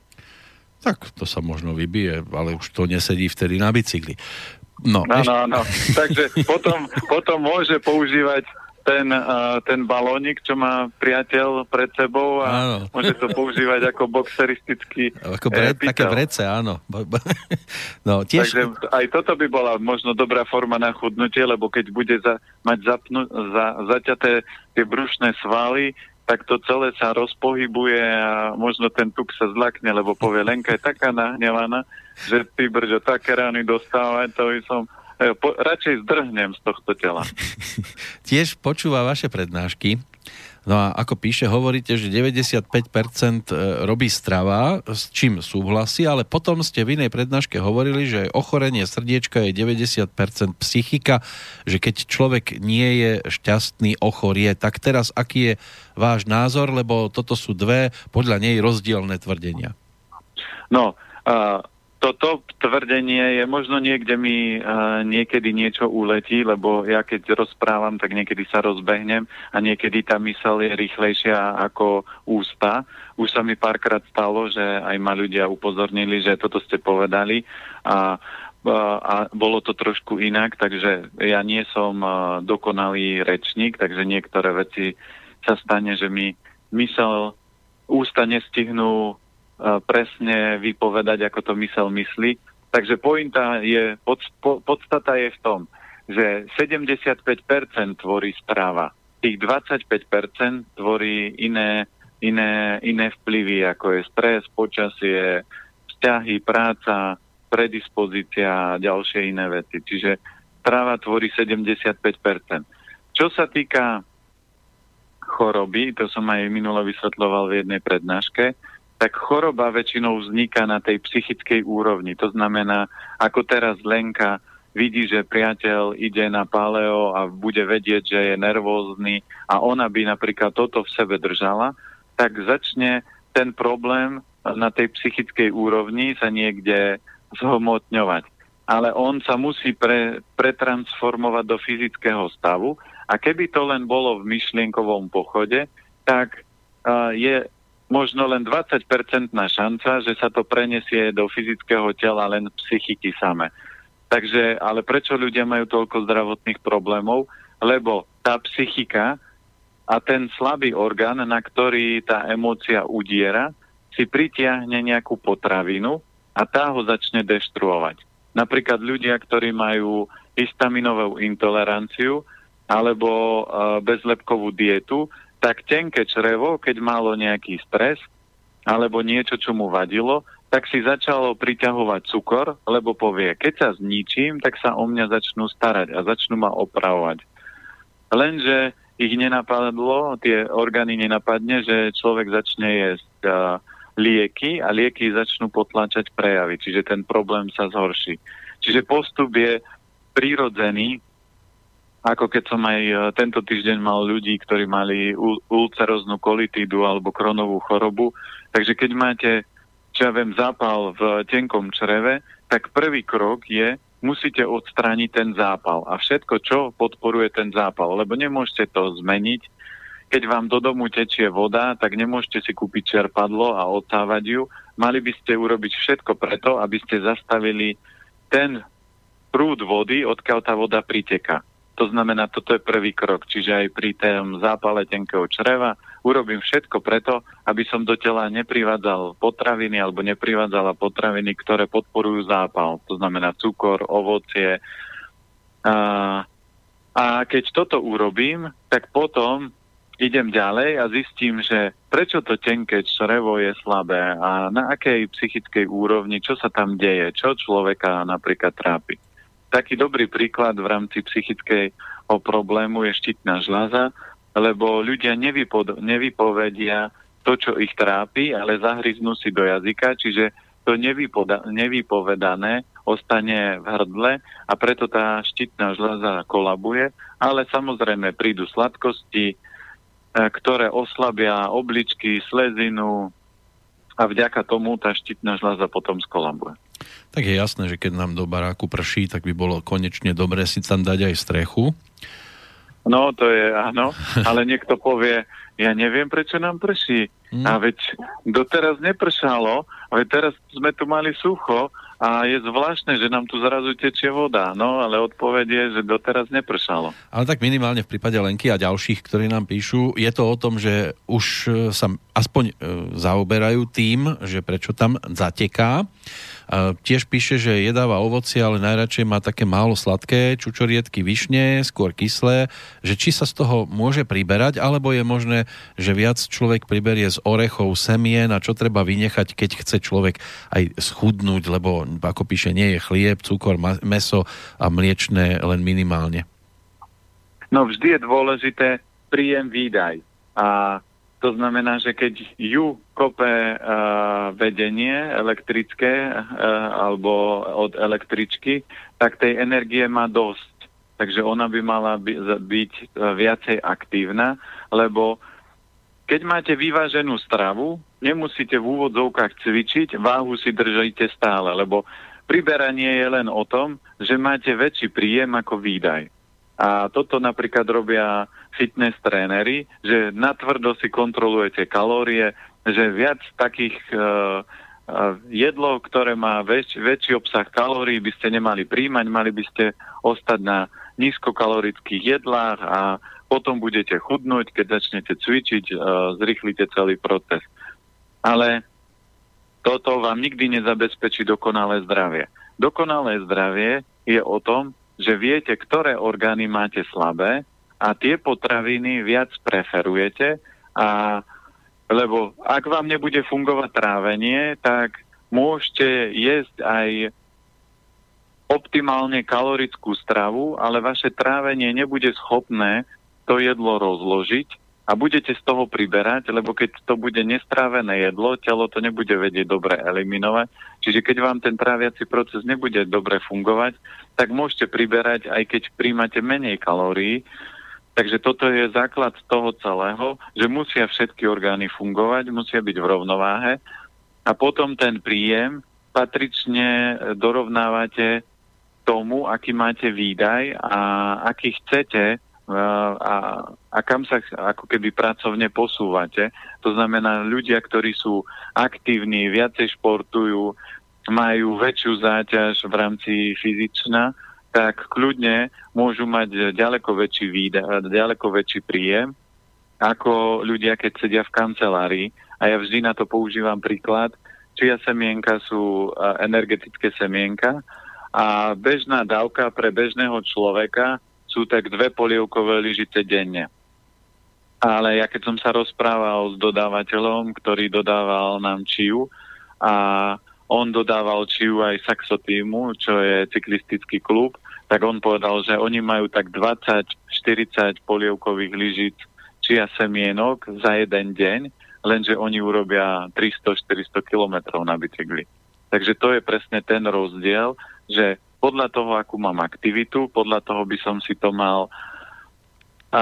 Tak to sa možno vybije, ale už to nesedí vtedy na bicykli. No, no, no, no. Takže potom, potom môže používať ten, uh, ten balónik, čo má priateľ pred sebou a áno. môže to používať ako boxeristický Ako bre, e, také brece, áno. no, tiež... Takže aj toto by bola možno dobrá forma na chudnutie, lebo keď bude za, mať zapnu, za, zaťaté tie brušné svaly, tak to celé sa rozpohybuje a možno ten tuk sa zlakne, lebo povie Lenka je taká nahnevaná, že ty brďo také rány dostávať, to by som po, radšej zdrhnem z tohto tela. Tiež počúva vaše prednášky No a ako píše, hovoríte, že 95% e, robí strava, s čím súhlasí, ale potom ste v inej prednáške hovorili, že ochorenie srdiečka je 90% psychika, že keď človek nie je šťastný, ochorie. Tak teraz aký je váš názor, lebo toto sú dve podľa nej rozdielne tvrdenia. No, uh toto tvrdenie je možno niekde mi uh, niekedy niečo uletí, lebo ja keď rozprávam, tak niekedy sa rozbehnem a niekedy tá mysel je rýchlejšia ako ústa. Už sa mi párkrát stalo, že aj ma ľudia upozornili, že toto ste povedali a a bolo to trošku inak, takže ja nie som dokonalý rečník, takže niektoré veci sa stane, že mi mysel ústa nestihnú presne vypovedať, ako to mysel myslí. Takže pointa je, pod, po, podstata je v tom, že 75% tvorí správa. Tých 25% tvorí iné, iné, iné vplyvy, ako je stres, počasie, vzťahy, práca, predispozícia a ďalšie iné veci. Čiže správa tvorí 75%. Čo sa týka choroby, to som aj minulo vysvetloval v jednej prednáške, tak choroba väčšinou vzniká na tej psychickej úrovni. To znamená, ako teraz Lenka vidí, že priateľ ide na paleo a bude vedieť, že je nervózny a ona by napríklad toto v sebe držala, tak začne ten problém na tej psychickej úrovni sa niekde zhmotňovať. Ale on sa musí pre, pretransformovať do fyzického stavu a keby to len bolo v myšlienkovom pochode, tak uh, je možno len 20-percentná šanca, že sa to prenesie do fyzického tela len psychiky same. Takže, ale prečo ľudia majú toľko zdravotných problémov? Lebo tá psychika a ten slabý orgán, na ktorý tá emócia udiera, si pritiahne nejakú potravinu a tá ho začne deštruovať. Napríklad ľudia, ktorí majú histaminovú intoleranciu alebo uh, bezlepkovú dietu, tak tenké črevo, keď malo nejaký stres alebo niečo, čo mu vadilo, tak si začalo priťahovať cukor, lebo povie, keď sa zničím, tak sa o mňa začnú starať a začnú ma opravovať. Lenže ich nenapadlo, tie orgány nenapadne, že človek začne jesť uh, lieky a lieky začnú potlačať prejavy, čiže ten problém sa zhorší. Čiže postup je prírodzený, ako keď som aj e, tento týždeň mal ľudí, ktorí mali ulceroznú kolitídu alebo kronovú chorobu. Takže keď máte, čo ja viem, zápal v tenkom čreve, tak prvý krok je, musíte odstrániť ten zápal a všetko, čo podporuje ten zápal, lebo nemôžete to zmeniť. Keď vám do domu tečie voda, tak nemôžete si kúpiť čerpadlo a odsávať ju. Mali by ste urobiť všetko preto, aby ste zastavili ten prúd vody, odkiaľ tá voda priteka. To znamená, toto je prvý krok. Čiže aj pri tom zápale tenkého čreva urobím všetko preto, aby som do tela neprivádzal potraviny alebo neprivádzala potraviny, ktoré podporujú zápal. To znamená cukor, ovocie. A, a keď toto urobím, tak potom idem ďalej a zistím, že prečo to tenké črevo je slabé a na akej psychickej úrovni, čo sa tam deje, čo človeka napríklad trápi. Taký dobrý príklad v rámci psychického problému je štítna žľaza, lebo ľudia nevypod- nevypovedia to, čo ich trápi, ale zahryznú si do jazyka, čiže to nevypoda- nevypovedané ostane v hrdle a preto tá štítna žľaza kolabuje, ale samozrejme prídu sladkosti, e, ktoré oslabia obličky, slezinu a vďaka tomu tá štítna žľaza potom skolabuje. Tak je jasné, že keď nám do baráku prší, tak by bolo konečne dobré si tam dať aj strechu. No, to je áno, ale niekto povie, ja neviem, prečo nám prší. Hmm. A veď doteraz nepršalo, a veď teraz sme tu mali sucho a je zvláštne, že nám tu zrazu tečie voda. No, ale odpoveď je, že doteraz nepršalo. Ale tak minimálne v prípade Lenky a ďalších, ktorí nám píšu, je to o tom, že už sa aspoň e, zaoberajú tým, že prečo tam zateká. Tiež píše, že jedáva ovocie, ale najradšej má také málo sladké, čučoriedky višne, skôr kyslé, že či sa z toho môže priberať, alebo je možné, že viac človek priberie z orechov, semien a čo treba vynechať, keď chce človek aj schudnúť, lebo ako píše, nie je chlieb, cukor, meso a mliečné len minimálne. No vždy je dôležité príjem výdaj. A to znamená, že keď ju kope uh, vedenie elektrické uh, alebo od električky, tak tej energie má dosť. Takže ona by mala by, byť uh, viacej aktívna, lebo keď máte vyváženú stravu, nemusíte v úvodzovkách cvičiť, váhu si držíte stále, lebo priberanie je len o tom, že máte väčší príjem ako výdaj. A toto napríklad robia fitness tréneri, že natvrdo si kontrolujete kalórie, že viac takých uh, jedlo, ktoré má väč, väčší obsah kalórií, by ste nemali príjmať, mali by ste ostať na nízkokalorických jedlách a potom budete chudnúť, keď začnete cvičiť, uh, zrychlite celý proces. Ale toto vám nikdy nezabezpečí dokonalé zdravie. Dokonalé zdravie je o tom, že viete, ktoré orgány máte slabé a tie potraviny viac preferujete a lebo ak vám nebude fungovať trávenie, tak môžete jesť aj optimálne kalorickú stravu, ale vaše trávenie nebude schopné to jedlo rozložiť a budete z toho priberať, lebo keď to bude nestrávené jedlo, telo to nebude vedieť dobre eliminovať. Čiže keď vám ten tráviaci proces nebude dobre fungovať, tak môžete priberať, aj keď príjmate menej kalórií. Takže toto je základ toho celého, že musia všetky orgány fungovať, musia byť v rovnováhe a potom ten príjem patrične dorovnávate tomu, aký máte výdaj a aký chcete a, a kam sa ako keby pracovne posúvate. To znamená, ľudia, ktorí sú aktívni, viacej športujú, majú väčšiu záťaž v rámci fyzičná, tak kľudne môžu mať ďaleko väčší, výda, ďaleko väčší príjem ako ľudia, keď sedia v kancelárii. A ja vždy na to používam príklad. Čia semienka sú energetické semienka a bežná dávka pre bežného človeka sú tak dve polievkové lyžice denne. Ale ja keď som sa rozprával s dodávateľom, ktorý dodával nám čiu a on dodával čiu aj Saxo čo je cyklistický klub, tak on povedal, že oni majú tak 20-40 polievkových lyžic čia semienok za jeden deň, lenže oni urobia 300-400 kilometrov na bicykli. Takže to je presne ten rozdiel, že podľa toho, akú mám aktivitu, podľa toho by som si to mal a,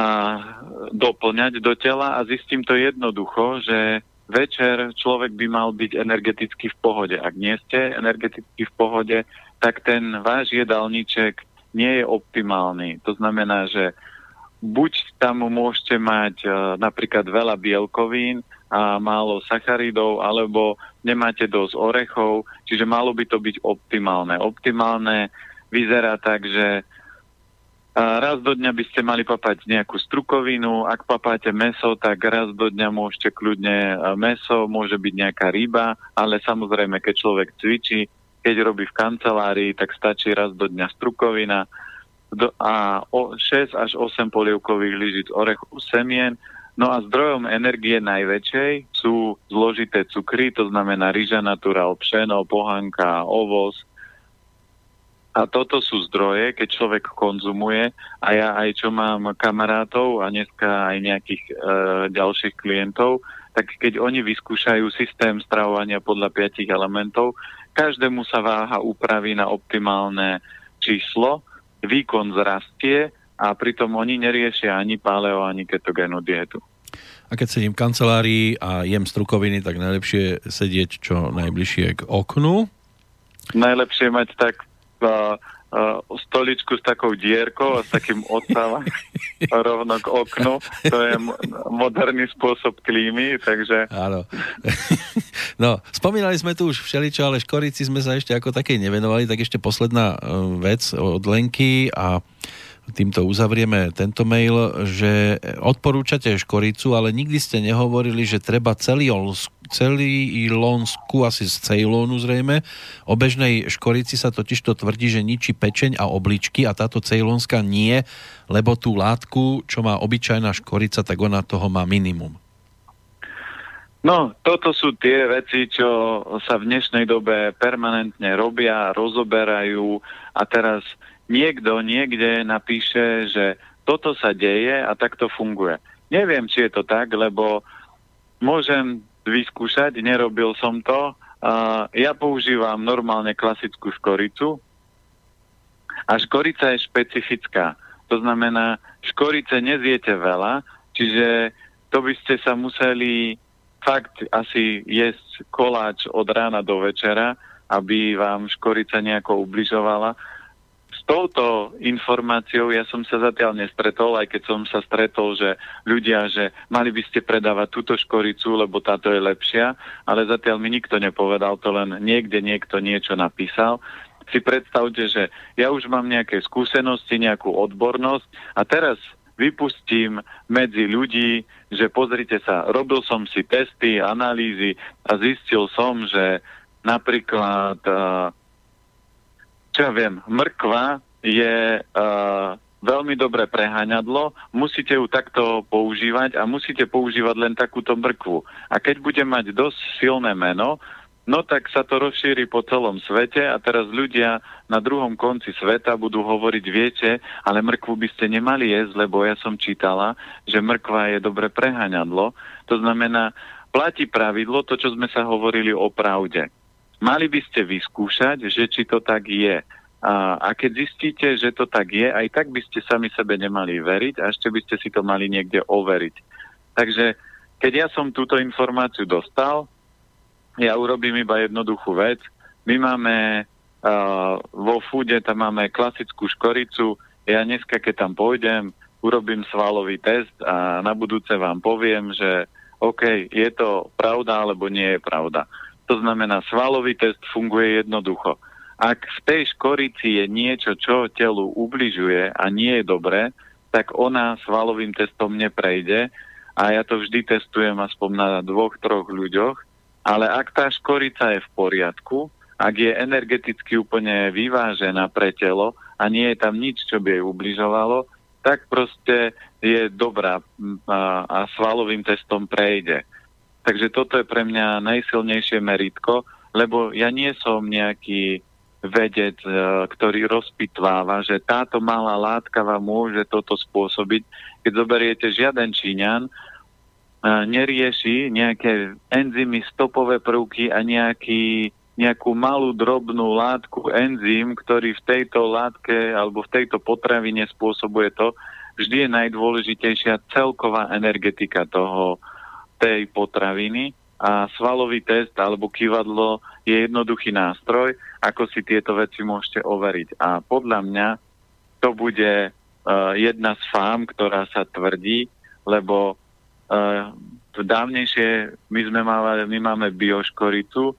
doplňať do tela a zistím to jednoducho, že večer človek by mal byť energeticky v pohode. Ak nie ste energeticky v pohode, tak ten váš jedálniček nie je optimálny. To znamená, že buď tam môžete mať uh, napríklad veľa bielkovín, a málo sacharidov, alebo nemáte dosť orechov, čiže malo by to byť optimálne. Optimálne vyzerá tak, že raz do dňa by ste mali papať nejakú strukovinu, ak papáte meso, tak raz do dňa môžete kľudne meso, môže byť nejaká ryba, ale samozrejme, keď človek cvičí, keď robí v kancelárii, tak stačí raz do dňa strukovina a 6 až 8 polievkových lyžic orechu semien, No a zdrojom energie najväčšej sú zložité cukry, to znamená ryža natural, pšeno, pohanka, ovoz. A toto sú zdroje, keď človek konzumuje a ja aj čo mám kamarátov a dneska aj nejakých e, ďalších klientov, tak keď oni vyskúšajú systém stravovania podľa piatich elementov, každému sa váha upraví na optimálne číslo, výkon zrastie a pritom oni neriešia ani paleo, ani ketogénu dietu. A keď sedím v kancelárii a jem strukoviny, tak najlepšie sedieť čo najbližšie k oknu. Najlepšie mať tak uh, uh, stoličku s takou dierkou a s takým odsávaním rovno k oknu. To je moderný spôsob klímy, takže... Áno. no, spomínali sme tu už všeličo, ale škorici sme sa ešte ako také nevenovali, tak ešte posledná vec od Lenky a týmto uzavrieme tento mail, že odporúčate škoricu, ale nikdy ste nehovorili, že treba celý, celý Ilonsku, asi z Ceylonu zrejme. O bežnej škorici sa totiž to tvrdí, že ničí pečeň a obličky a táto cejlonská nie, lebo tú látku, čo má obyčajná škorica, tak ona toho má minimum. No, toto sú tie veci, čo sa v dnešnej dobe permanentne robia, rozoberajú a teraz niekto niekde napíše, že toto sa deje a takto funguje. neviem, či je to tak, lebo môžem vyskúšať, nerobil som to. Uh, ja používam normálne klasickú škoricu a škorica je špecifická. To znamená, škorice nezjete veľa, čiže to by ste sa museli fakt asi jesť koláč od rána do večera, aby vám škorica nejako ubližovala touto informáciou ja som sa zatiaľ nestretol, aj keď som sa stretol, že ľudia, že mali by ste predávať túto škoricu, lebo táto je lepšia, ale zatiaľ mi nikto nepovedal, to len niekde niekto niečo napísal. Si predstavte, že ja už mám nejaké skúsenosti, nejakú odbornosť a teraz vypustím medzi ľudí, že pozrite sa, robil som si testy, analýzy a zistil som, že napríklad uh, čo ja viem, mrkva je uh, veľmi dobré preháňadlo, musíte ju takto používať a musíte používať len takúto mrkvu. A keď bude mať dosť silné meno, no tak sa to rozšíri po celom svete a teraz ľudia na druhom konci sveta budú hovoriť, viete, ale mrkvu by ste nemali jesť, lebo ja som čítala, že mrkva je dobre preháňadlo. To znamená, platí pravidlo, to, čo sme sa hovorili o pravde Mali by ste vyskúšať, že či to tak je. A, a keď zistíte, že to tak je, aj tak by ste sami sebe nemali veriť a ešte by ste si to mali niekde overiť. Takže keď ja som túto informáciu dostal, ja urobím iba jednoduchú vec. My máme uh, vo fúde, tam máme klasickú škoricu. Ja dneska, keď tam pôjdem, urobím svalový test a na budúce vám poviem, že OK, je to pravda alebo nie je pravda. To znamená, svalový test funguje jednoducho. Ak v tej škorici je niečo, čo telu ubližuje a nie je dobré, tak ona svalovým testom neprejde a ja to vždy testujem aspoň na dvoch, troch ľuďoch, ale ak tá škorica je v poriadku, ak je energeticky úplne vyvážená pre telo a nie je tam nič, čo by jej ubližovalo, tak proste je dobrá a, a svalovým testom prejde. Takže toto je pre mňa najsilnejšie meritko, lebo ja nie som nejaký vedec, e, ktorý rozpitváva, že táto malá látka vám môže toto spôsobiť. Keď zoberiete žiaden Číňan, e, nerieši nejaké enzymy, stopové prvky a nejaký, nejakú malú drobnú látku, enzym, ktorý v tejto látke alebo v tejto potravine spôsobuje to, vždy je najdôležitejšia celková energetika toho, tej potraviny a svalový test alebo kývadlo je jednoduchý nástroj, ako si tieto veci môžete overiť. A podľa mňa to bude uh, jedna z fám, ktorá sa tvrdí, lebo uh, dávnejšie my sme mali, my máme bioškoricu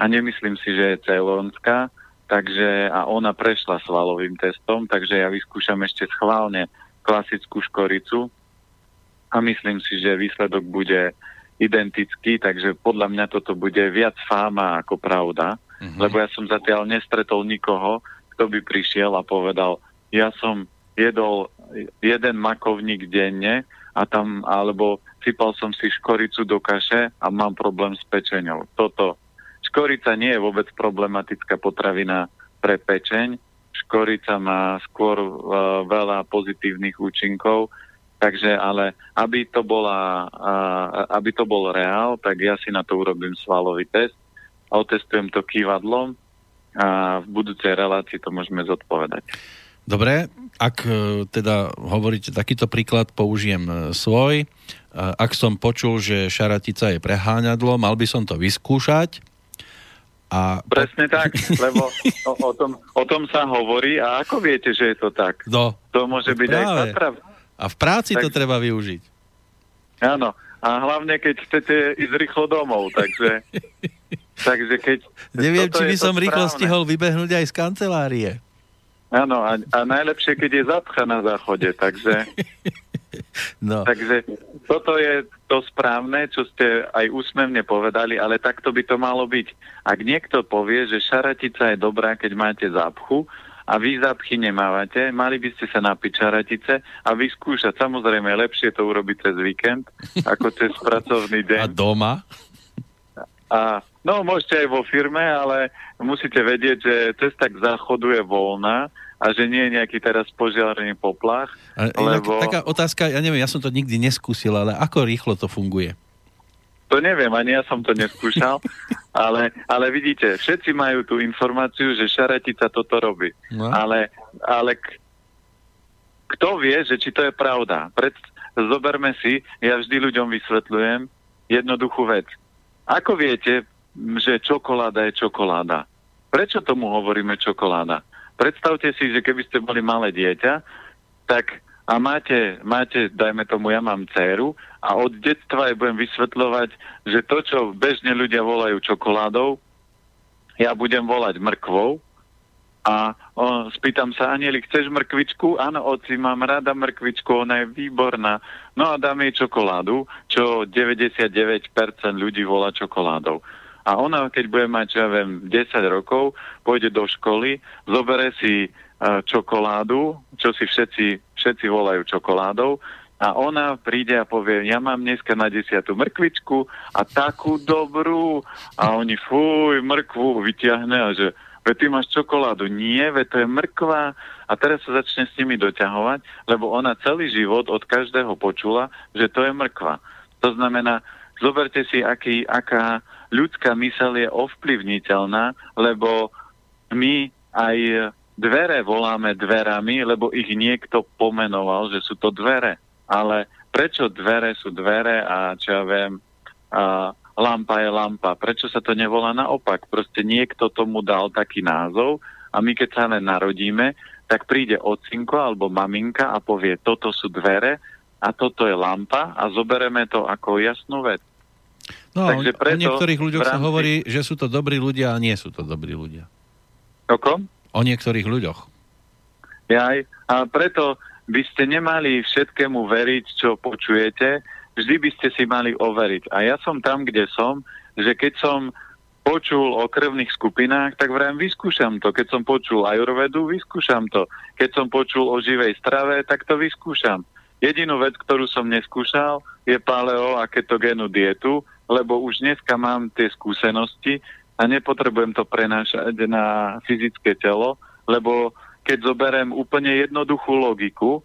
a nemyslím si, že je celonská, takže a ona prešla svalovým testom, takže ja vyskúšam ešte schválne klasickú škoricu, a myslím si, že výsledok bude identický, takže podľa mňa toto bude viac fáma ako pravda, mm-hmm. lebo ja som zatiaľ nestretol nikoho, kto by prišiel a povedal, ja som jedol jeden makovník denne a tam, alebo sypal som si škoricu do kaše a mám problém s pečenou. Toto. Škorica nie je vôbec problematická potravina pre pečeň. Škorica má skôr uh, veľa pozitívnych účinkov, Takže ale aby to, bola, aby to bol reál, tak ja si na to urobím svalový test a otestujem to kývadlom a v budúcej relácii to môžeme zodpovedať. Dobre, ak e, teda hovoríte takýto príklad, použijem e, svoj. E, ak som počul, že šaratica je preháňadlo, mal by som to vyskúšať. A... Presne tak, lebo o, o, tom, o tom sa hovorí a ako viete, že je to tak? No, to môže byť práve. aj pravda. A v práci tak, to treba využiť. Áno. A hlavne, keď chcete ísť rýchlo domov, takže... takže keď... Neviem, či by som rýchlo správne. stihol vybehnúť aj z kancelárie. Áno, a, a najlepšie, keď je zapcha na záchode, takže... No. Takže toto je to správne, čo ste aj úsmevne povedali, ale takto by to malo byť. Ak niekto povie, že šaratica je dobrá, keď máte zápchu, a vy zápchy nemávate, mali by ste sa napiť čaratice a vyskúšať. Samozrejme, lepšie to urobiť cez víkend, ako cez pracovný deň. A doma? A, no, môžete aj vo firme, ale musíte vedieť, že cesta k záchodu je voľná a že nie je nejaký teraz požiarný poplach. A, lebo... Taká otázka, ja neviem, ja som to nikdy neskúsil, ale ako rýchlo to funguje? To neviem, ani ja som to neskúšal, ale, ale vidíte, všetci majú tú informáciu, že šaretica toto robí. No. Ale, ale k, kto vie, že či to je pravda? Pred, zoberme si, ja vždy ľuďom vysvetľujem jednoduchú vec. Ako viete, že čokoláda je čokoláda? Prečo tomu hovoríme čokoláda? Predstavte si, že keby ste boli malé dieťa, tak a máte, máte, dajme tomu, ja mám dceru a od detstva jej budem vysvetľovať, že to, čo bežne ľudia volajú čokoládou, ja budem volať mrkvou a o, spýtam sa, Anieli, chceš mrkvičku? Áno, oci, mám rada mrkvičku, ona je výborná. No a dám jej čokoládu, čo 99% ľudí volá čokoládou. A ona, keď bude mať, čo ja viem, 10 rokov, pôjde do školy, zobere si čokoládu, čo si všetci, všetci volajú čokoládou, a ona príde a povie, ja mám dneska na desiatu mrkvičku a takú dobrú. A oni, fuj, mrkvu vyťahne a že, ve ty máš čokoládu. Nie, ve to je mrkva. A teraz sa začne s nimi doťahovať, lebo ona celý život od každého počula, že to je mrkva. To znamená, zoberte si, aký, aká ľudská mysel je ovplyvniteľná, lebo my aj dvere voláme dverami, lebo ich niekto pomenoval, že sú to dvere. Ale prečo dvere sú dvere a čo ja viem, a lampa je lampa? Prečo sa to nevolá naopak? Proste niekto tomu dal taký názov a my keď sa len narodíme, tak príde ocinko alebo maminka a povie, toto sú dvere a toto je lampa a zobereme to ako jasnú vec. No, Takže preto, o niektorých ľuďoch rámci... sa hovorí, že sú to dobrí ľudia a nie sú to dobrí ľudia. O kom? O niektorých ľuďoch. Jaj, a preto by ste nemali všetkému veriť, čo počujete, vždy by ste si mali overiť. A ja som tam, kde som, že keď som počul o krvných skupinách, tak vrajím, vyskúšam to. Keď som počul ajurvedu, vyskúšam to. Keď som počul o živej strave, tak to vyskúšam. Jedinú vec, ktorú som neskúšal, je paleo a ketogénu dietu, lebo už dneska mám tie skúsenosti a nepotrebujem to prenášať na fyzické telo, lebo keď zoberiem úplne jednoduchú logiku,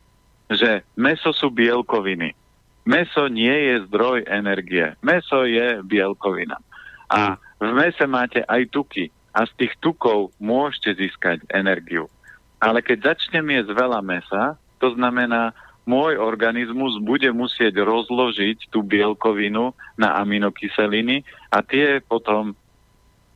že meso sú bielkoviny. Meso nie je zdroj energie. Meso je bielkovina. A v mese máte aj tuky. A z tých tukov môžete získať energiu. Ale keď začnem jesť veľa mesa, to znamená, môj organizmus bude musieť rozložiť tú bielkovinu na aminokyseliny a tie potom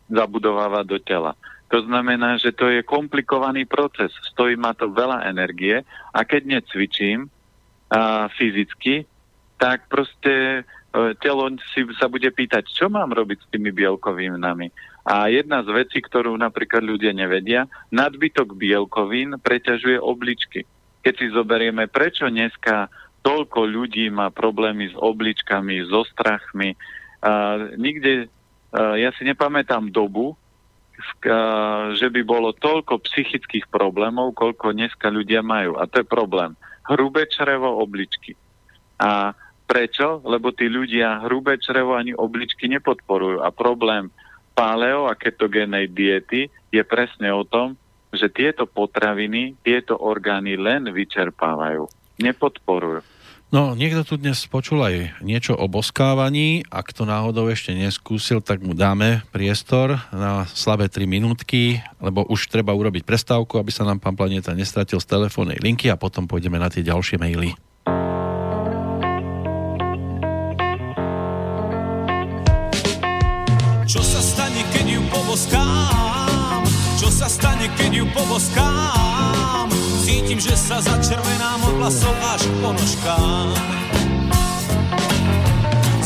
zabudovávať do tela. To znamená, že to je komplikovaný proces, stojí ma to veľa energie a keď necvičím a, fyzicky, tak proste e, telo si sa bude pýtať, čo mám robiť s tými bielkovinami. A jedna z vecí, ktorú napríklad ľudia nevedia, nadbytok bielkovín preťažuje obličky keď si zoberieme, prečo dneska toľko ľudí má problémy s obličkami, so strachmi. Uh, nikde, ja si nepamätám dobu, uh, že by bolo toľko psychických problémov, koľko dneska ľudia majú. A to je problém. Hrubé črevo, obličky. A prečo? Lebo tí ľudia hrubé črevo ani obličky nepodporujú. A problém paleo a ketogénej diety je presne o tom, že tieto potraviny, tieto orgány len vyčerpávajú, nepodporujú. No, niekto tu dnes počul aj niečo o boskávaní. Ak to náhodou ešte neskúsil, tak mu dáme priestor na slabé 3 minútky, lebo už treba urobiť prestávku, aby sa nám pán Planeta nestratil z telefónnej linky a potom pôjdeme na tie ďalšie maily. Čo sa stane, keď ju poboskám? Čo sa stane, keď ju poboskám? Cítim, že sa začervenám od až k.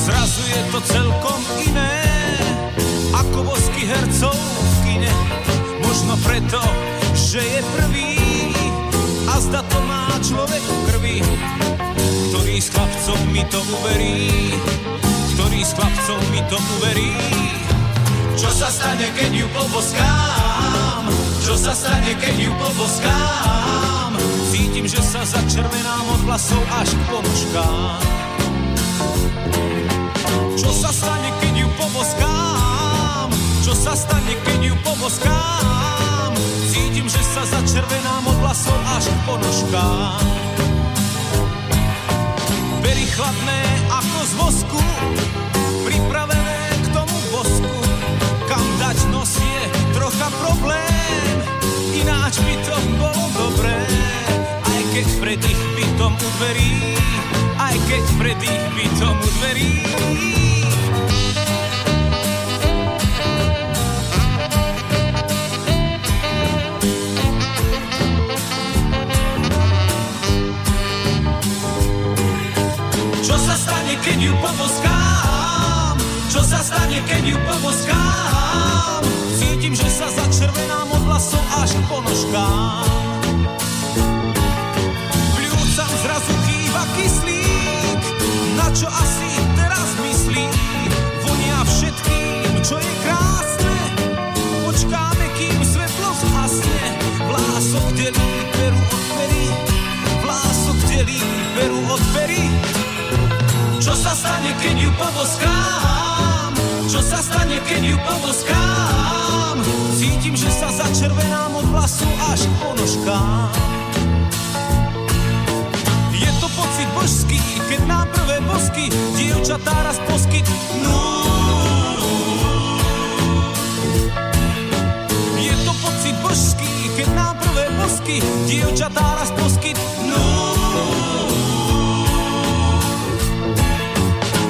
Zrazu je to celkom iné, ako bosky hercov v kine. Možno preto, že je prvý a zda to má človek v krvi. Ktorý z chlapcov mi to uverí, ktorý z chlapcov mi to uverí. Čo sa stane, keď ju poboskám? Čo sa stane, keď ju poboskám? Cítim, že sa začervenám od vlasov až k ponožkám. Čo sa stane, keď ju poboskám? Čo sa stane, keď ju poboskám? Cítim, že sa začervenám od vlasov až k ponožkám. Pery chladné ako z vosku, pripravené k tomu vosku. Kam dať nos je trocha problém, ináč by to bolo dobré. Aj keď pred ich bytom u dverí, aj keď pred ich bytom u dverí. keď ju poboskám? Čo sa stane, keď ju poboskám? Cítim, že sa začervenám od vlasov až k ponožkám. Pľúcam zrazu chýba kyslík, na čo asi teraz myslí? Vonia všetkým, čo je krásne, počkáme, kým svetlo zhasne. Vlások delí peru od pery, vlások delí peru od pery. Čo sa stane, keď ju poboskám? Čo sa stane, keď ju poboskám? Cítim, že sa začervenám od vlasu až k ponožkám. Je to pocit božský, keď nám prvé bosky dievčatá raz poskytnú. Je to pocit božský, keď nám prvé bosky dievčatá raz poskytnú.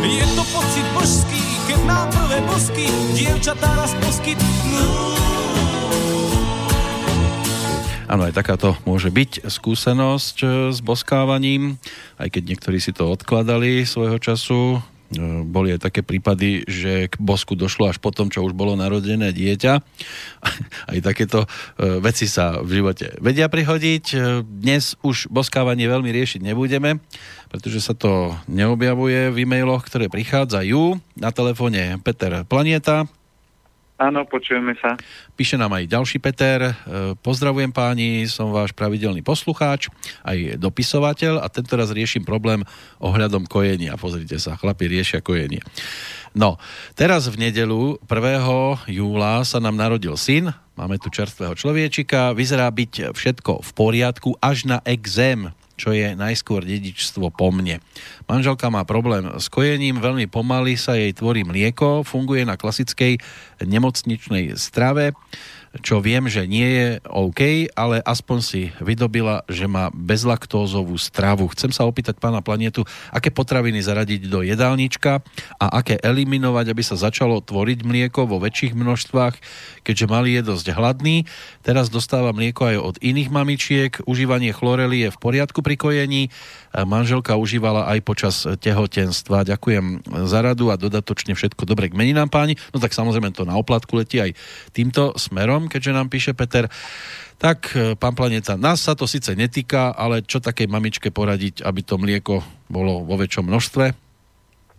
Je to pocit božský, nám prvé bosky dievčatá raz poskytnú. Áno, aj takáto môže byť skúsenosť e, s boskávaním, aj keď niektorí si to odkladali svojho času. E, boli aj také prípady, že k bosku došlo až potom, čo už bolo narodené dieťa. Aj takéto e, veci sa v živote vedia prihodiť. E, dnes už boskávanie veľmi riešiť nebudeme, pretože sa to neobjavuje v e-mailoch, ktoré prichádzajú. Na telefóne Peter Planieta, Áno, počujeme sa. Píše nám aj ďalší Peter. E, pozdravujem páni, som váš pravidelný poslucháč, aj dopisovateľ a tento raz riešim problém ohľadom kojenia. Pozrite sa, chlapi riešia kojenie. No, teraz v nedelu 1. júla sa nám narodil syn, máme tu čerstvého človečika, vyzerá byť všetko v poriadku až na exém čo je najskôr dedičstvo po mne. Manželka má problém s kojením, veľmi pomaly sa jej tvorí mlieko, funguje na klasickej nemocničnej strave čo viem, že nie je OK, ale aspoň si vydobila, že má bezlaktózovú stravu. Chcem sa opýtať pána Planetu, aké potraviny zaradiť do jedálnička a aké eliminovať, aby sa začalo tvoriť mlieko vo väčších množstvách, keďže malý je dosť hladný. Teraz dostáva mlieko aj od iných mamičiek. Užívanie chlorely je v poriadku pri kojení manželka užívala aj počas tehotenstva. Ďakujem za radu a dodatočne všetko dobre k meninám páni. No tak samozrejme to na oplatku letí aj týmto smerom, keďže nám píše Peter. Tak, e, pán Planeta, nás sa to síce netýka, ale čo takej mamičke poradiť, aby to mlieko bolo vo väčšom množstve?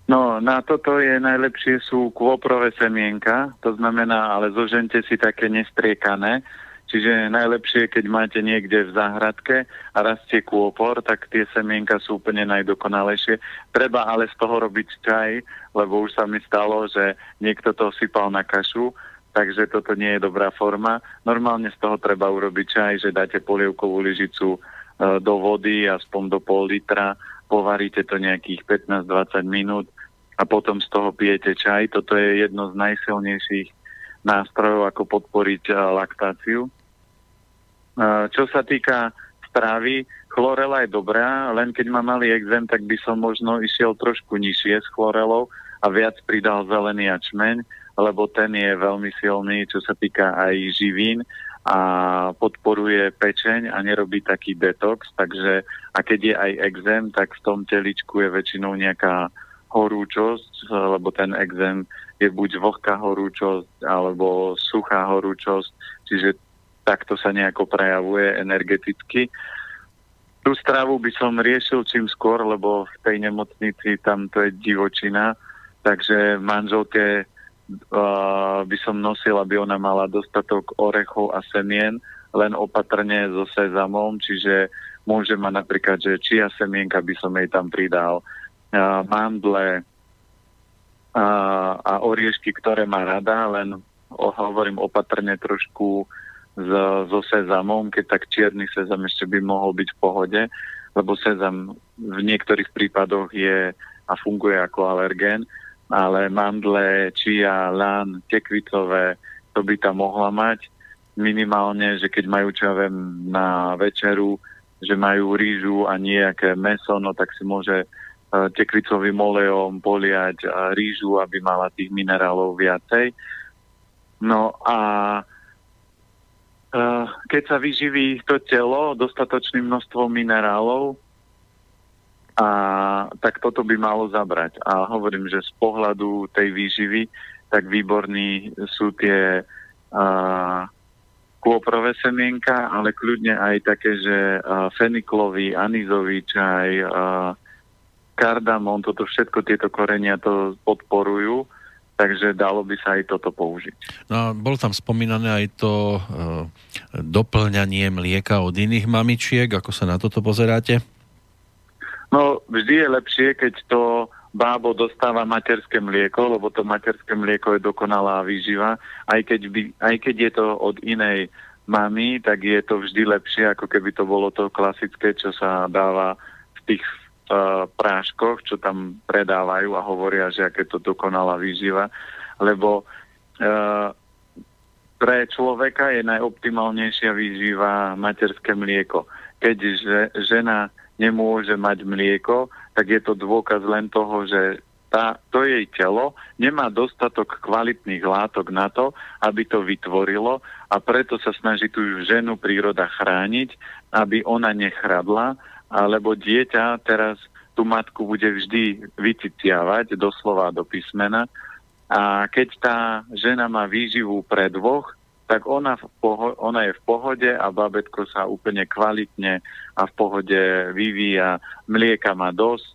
No, na toto je najlepšie sú kôprové semienka, to znamená, ale zožente si také nestriekané, Čiže najlepšie, keď máte niekde v záhradke a rastie kôpor, tak tie semienka sú úplne najdokonalejšie. Treba ale z toho robiť čaj, lebo už sa mi stalo, že niekto to sypal na kašu, takže toto nie je dobrá forma. Normálne z toho treba urobiť čaj, že dáte polievkovú lyžicu e, do vody, aspoň do pol litra, povaríte to nejakých 15-20 minút a potom z toho pijete čaj. Toto je jedno z najsilnejších nástrojov, ako podporiť e, laktáciu. Čo sa týka stravy, chlorela je dobrá, len keď má malý exém, tak by som možno išiel trošku nižšie s chlorelou a viac pridal zelený ačmeň, lebo ten je veľmi silný, čo sa týka aj živín a podporuje pečeň a nerobí taký detox, takže a keď je aj exém, tak v tom teličku je väčšinou nejaká horúčosť, lebo ten exém je buď vlhká horúčosť alebo suchá horúčosť, čiže takto sa nejako prejavuje energeticky. Tú stravu by som riešil čím skôr, lebo v tej nemocnici tam to je divočina, takže manželke by som nosil, aby ona mala dostatok orechov a semien, len opatrne so sezamom, čiže môže mať napríklad, že čia semienka by som jej tam pridal, uh, mandle uh, a oriešky, ktoré má rada, len hovorím opatrne trošku s, so sezamom, keď tak čierny sezam ešte by mohol byť v pohode, lebo sezam v niektorých prípadoch je a funguje ako alergén, ale mandle, čia, lan, tekvicové, to by tam mohla mať. Minimálne, že keď majú, čo ja viem, na večeru, že majú rýžu a nejaké meso, no tak si môže uh, tekvicovým olejom poliať uh, rýžu, aby mala tých minerálov viacej. No a uh, keď sa vyživí to telo dostatočným množstvom minerálov, a tak toto by malo zabrať. A hovorím, že z pohľadu tej výživy, tak výborní sú tie uh, kôprové semienka, ale kľudne aj také, že uh, feniklový, anizový čaj, uh, kardamon, toto všetko tieto korenia to podporujú, takže dalo by sa aj toto použiť. No, bol tam spomínané aj to uh, doplňanie mlieka od iných mamičiek, ako sa na toto pozeráte? No, vždy je lepšie, keď to bábo dostáva materské mlieko, lebo to materské mlieko je dokonalá výživa. Aj keď, by, aj keď je to od inej mamy, tak je to vždy lepšie, ako keby to bolo to klasické, čo sa dáva v tých uh, práškoch, čo tam predávajú a hovoria, že aké to dokonalá výživa. Lebo uh, pre človeka je najoptimálnejšia výživa materské mlieko. Keď žena nemôže mať mlieko, tak je to dôkaz len toho, že tá, to jej telo nemá dostatok kvalitných látok na to, aby to vytvorilo a preto sa snaží tú ženu príroda chrániť, aby ona nechradla, alebo dieťa teraz tú matku bude vždy vyciciavať doslova do písmena. A keď tá žena má výživu pre dvoch, tak ona, v poho- ona je v pohode a babetko sa úplne kvalitne a v pohode vyvíja. Mlieka má dosť,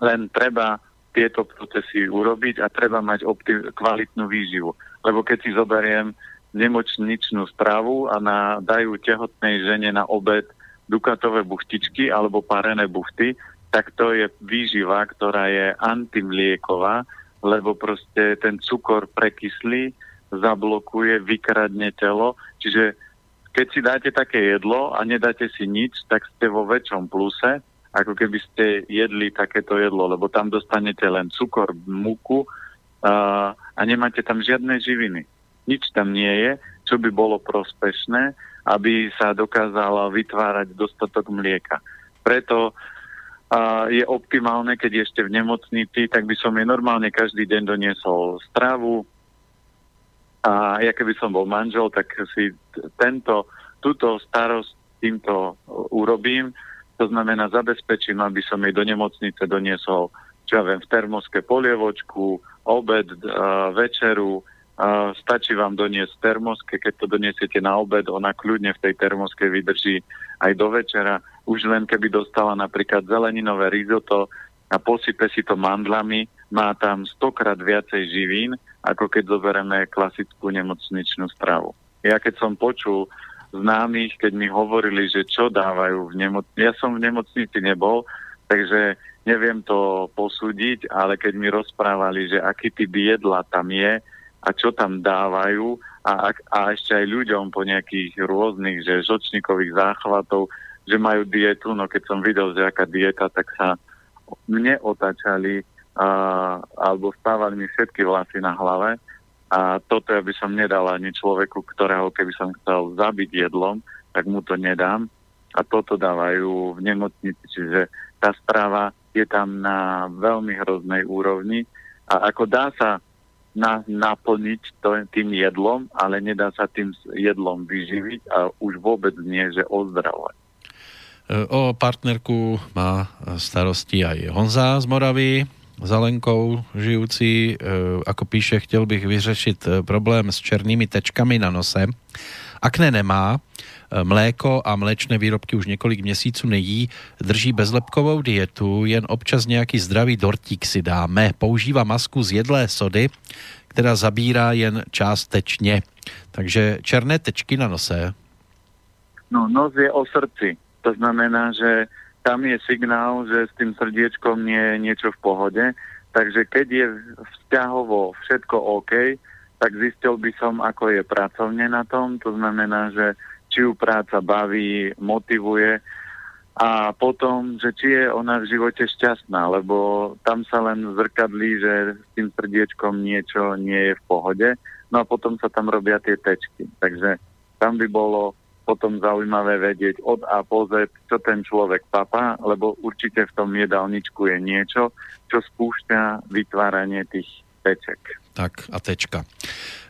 len treba tieto procesy urobiť a treba mať opti- kvalitnú výživu. Lebo keď si zoberiem nemocničnú správu a na, dajú tehotnej žene na obed dukatové buchtičky alebo parené buchty, tak to je výživa, ktorá je antimlieková, lebo proste ten cukor prekyslí zablokuje, vykradne telo. Čiže keď si dáte také jedlo a nedáte si nič, tak ste vo väčšom pluse, ako keby ste jedli takéto jedlo, lebo tam dostanete len cukor, múku a, nemáte tam žiadne živiny. Nič tam nie je, čo by bolo prospešné, aby sa dokázala vytvárať dostatok mlieka. Preto je optimálne, keď ešte v nemocnici, tak by som jej normálne každý deň doniesol stravu, a ja keby som bol manžel, tak si tento, túto starosť týmto urobím. To znamená, zabezpečím, aby som jej do nemocnice doniesol, čo ja viem, v termoske polievočku, obed, uh, večeru, stačí vám doniesť termoske, keď to doniesiete na obed, ona kľudne v tej termoske vydrží aj do večera. Už len keby dostala napríklad zeleninové risotto a posype si to mandlami, má tam stokrát viacej živín, ako keď zoberieme klasickú nemocničnú stravu. Ja keď som počul známych, keď mi hovorili, že čo dávajú v nemocnici, ja som v nemocnici nebol, takže neviem to posúdiť, ale keď mi rozprávali, že aký typ jedla tam je a čo tam dávajú a, a ešte aj ľuďom po nejakých rôznych, že žočníkových záchvatov, že majú dietu, no keď som videl, že aká dieta, tak sa mne otačali a, alebo stávali mi všetky vlasy na hlave a toto ja by som nedal ani človeku, ktorého keby som chcel zabiť jedlom, tak mu to nedám a toto dávajú v nemocnici, čiže tá správa je tam na veľmi hroznej úrovni a ako dá sa na, naplniť to, tým jedlom, ale nedá sa tým jedlom vyživiť a už vôbec nie, že ozdravovať. E, o partnerku má starosti aj Honza z Moravy. Zalenkou žijúci, e, ako píše, chtěl bych vyřešit e, problém s černými tečkami na nose. Akné nemá, e, mléko a mléčné výrobky už několik měsíců nejí, drží bezlepkovou dietu, jen občas nějaký zdravý dortík si dáme. Používá masku z jedlé sody, která zabírá jen částečně. Takže černé tečky na nose. No, nos je o srdci. To znamená, že tam je signál, že s tým srdiečkom nie je niečo v pohode. Takže keď je vzťahovo všetko OK, tak zistil by som, ako je pracovne na tom. To znamená, že či ju práca baví, motivuje a potom, že či je ona v živote šťastná, lebo tam sa len zrkadlí, že s tým srdiečkom niečo nie je v pohode, no a potom sa tam robia tie tečky. Takže tam by bolo potom zaujímavé vedieť od A po Z, čo ten človek papá, lebo určite v tom jedálničku je niečo, čo spúšťa vytváranie tých teček. Tak a tečka.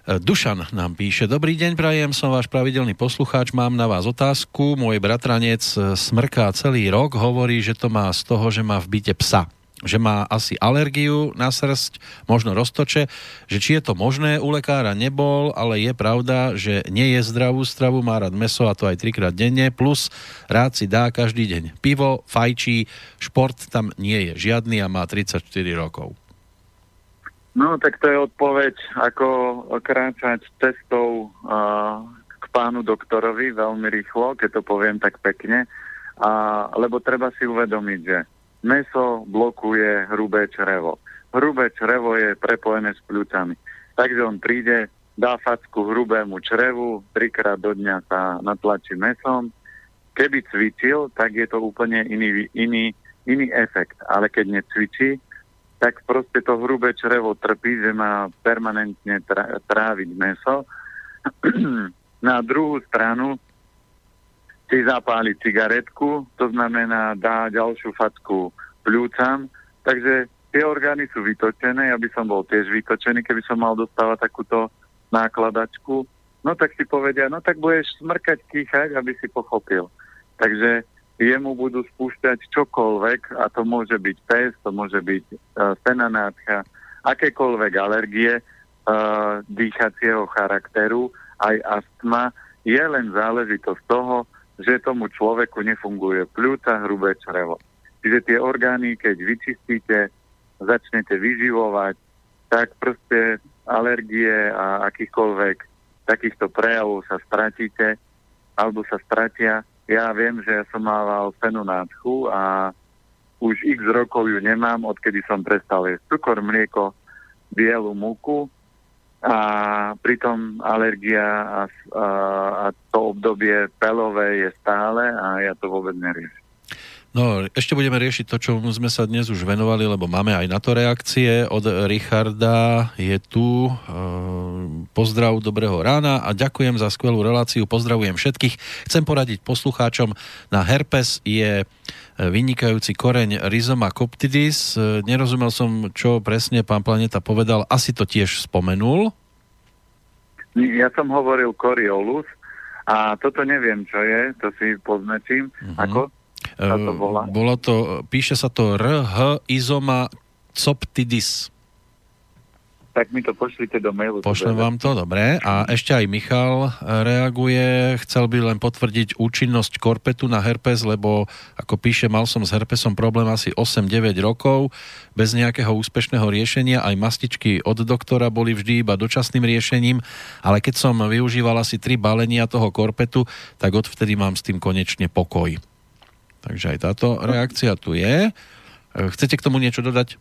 E, Dušan nám píše, dobrý deň, prajem, som váš pravidelný poslucháč, mám na vás otázku. Môj bratranec e, smrká celý rok, hovorí, že to má z toho, že má v byte psa že má asi alergiu na srst, možno roztoče, že či je to možné, u lekára nebol, ale je pravda, že nie je zdravú stravu, má rád meso a to aj trikrát denne, plus rád si dá každý deň pivo, fajčí, šport tam nie je žiadny a má 34 rokov. No, tak to je odpoveď, ako kráčať cestou uh, k pánu doktorovi veľmi rýchlo, keď to poviem tak pekne, a, lebo treba si uvedomiť, že meso blokuje hrubé črevo. Hrubé črevo je prepojené s pľúcami. Takže on príde, dá facku hrubému črevu, trikrát do dňa sa natlačí mesom. Keby cvičil, tak je to úplne iný, iný, iný efekt. Ale keď necvičí, tak proste to hrubé črevo trpí, že má permanentne tráviť meso. Na druhú stranu si zapáli cigaretku, to znamená dá ďalšiu facku pľúcam, takže tie orgány sú vytočené, ja by som bol tiež vytočený, keby som mal dostávať takúto nákladačku. No tak si povedia, no tak budeš smrkať, kýchať, aby si pochopil. Takže jemu budú spúšťať čokoľvek a to môže byť pes, to môže byť uh, senanátcha, akékoľvek alergie uh, dýchacieho charakteru, aj astma, je len záležitosť toho, že tomu človeku nefunguje pľúca, hrubé črevo. Čiže tie orgány, keď vyčistíte, začnete vyživovať, tak proste alergie a akýchkoľvek takýchto prejavov sa stratíte alebo sa stratia ja viem, že ja som mával fenonátchu a už x rokov ju nemám, odkedy som prestal jesť cukor, mlieko, bielu múku a pritom alergia a, a, a to obdobie pelové je stále a ja to vôbec neriešim. No, ešte budeme riešiť to, čo sme sa dnes už venovali, lebo máme aj na to reakcie od Richarda. Je tu. E, pozdrav, dobrého rána a ďakujem za skvelú reláciu. Pozdravujem všetkých. Chcem poradiť poslucháčom. Na herpes je vynikajúci koreň Rhizoma coptidis. E, nerozumel som, čo presne pán Planeta povedal. Asi to tiež spomenul. Ja som hovoril Coriolus a toto neviem, čo je, to si poznačím. Uh-huh. Ako? To bola? Bolo to, píše sa to RH izoma coptidis. Tak mi to pošlite do mailu. Pošlem vám to, dobre. A ešte aj Michal e, reaguje. Chcel by len potvrdiť účinnosť korpetu na herpes, lebo ako píše, mal som s herpesom problém asi 8-9 rokov. Bez nejakého úspešného riešenia aj mastičky od doktora boli vždy iba dočasným riešením, ale keď som využíval asi tri balenia toho korpetu, tak odvtedy mám s tým konečne pokoj. Takže aj táto reakcia tu je. E, chcete k tomu niečo dodať?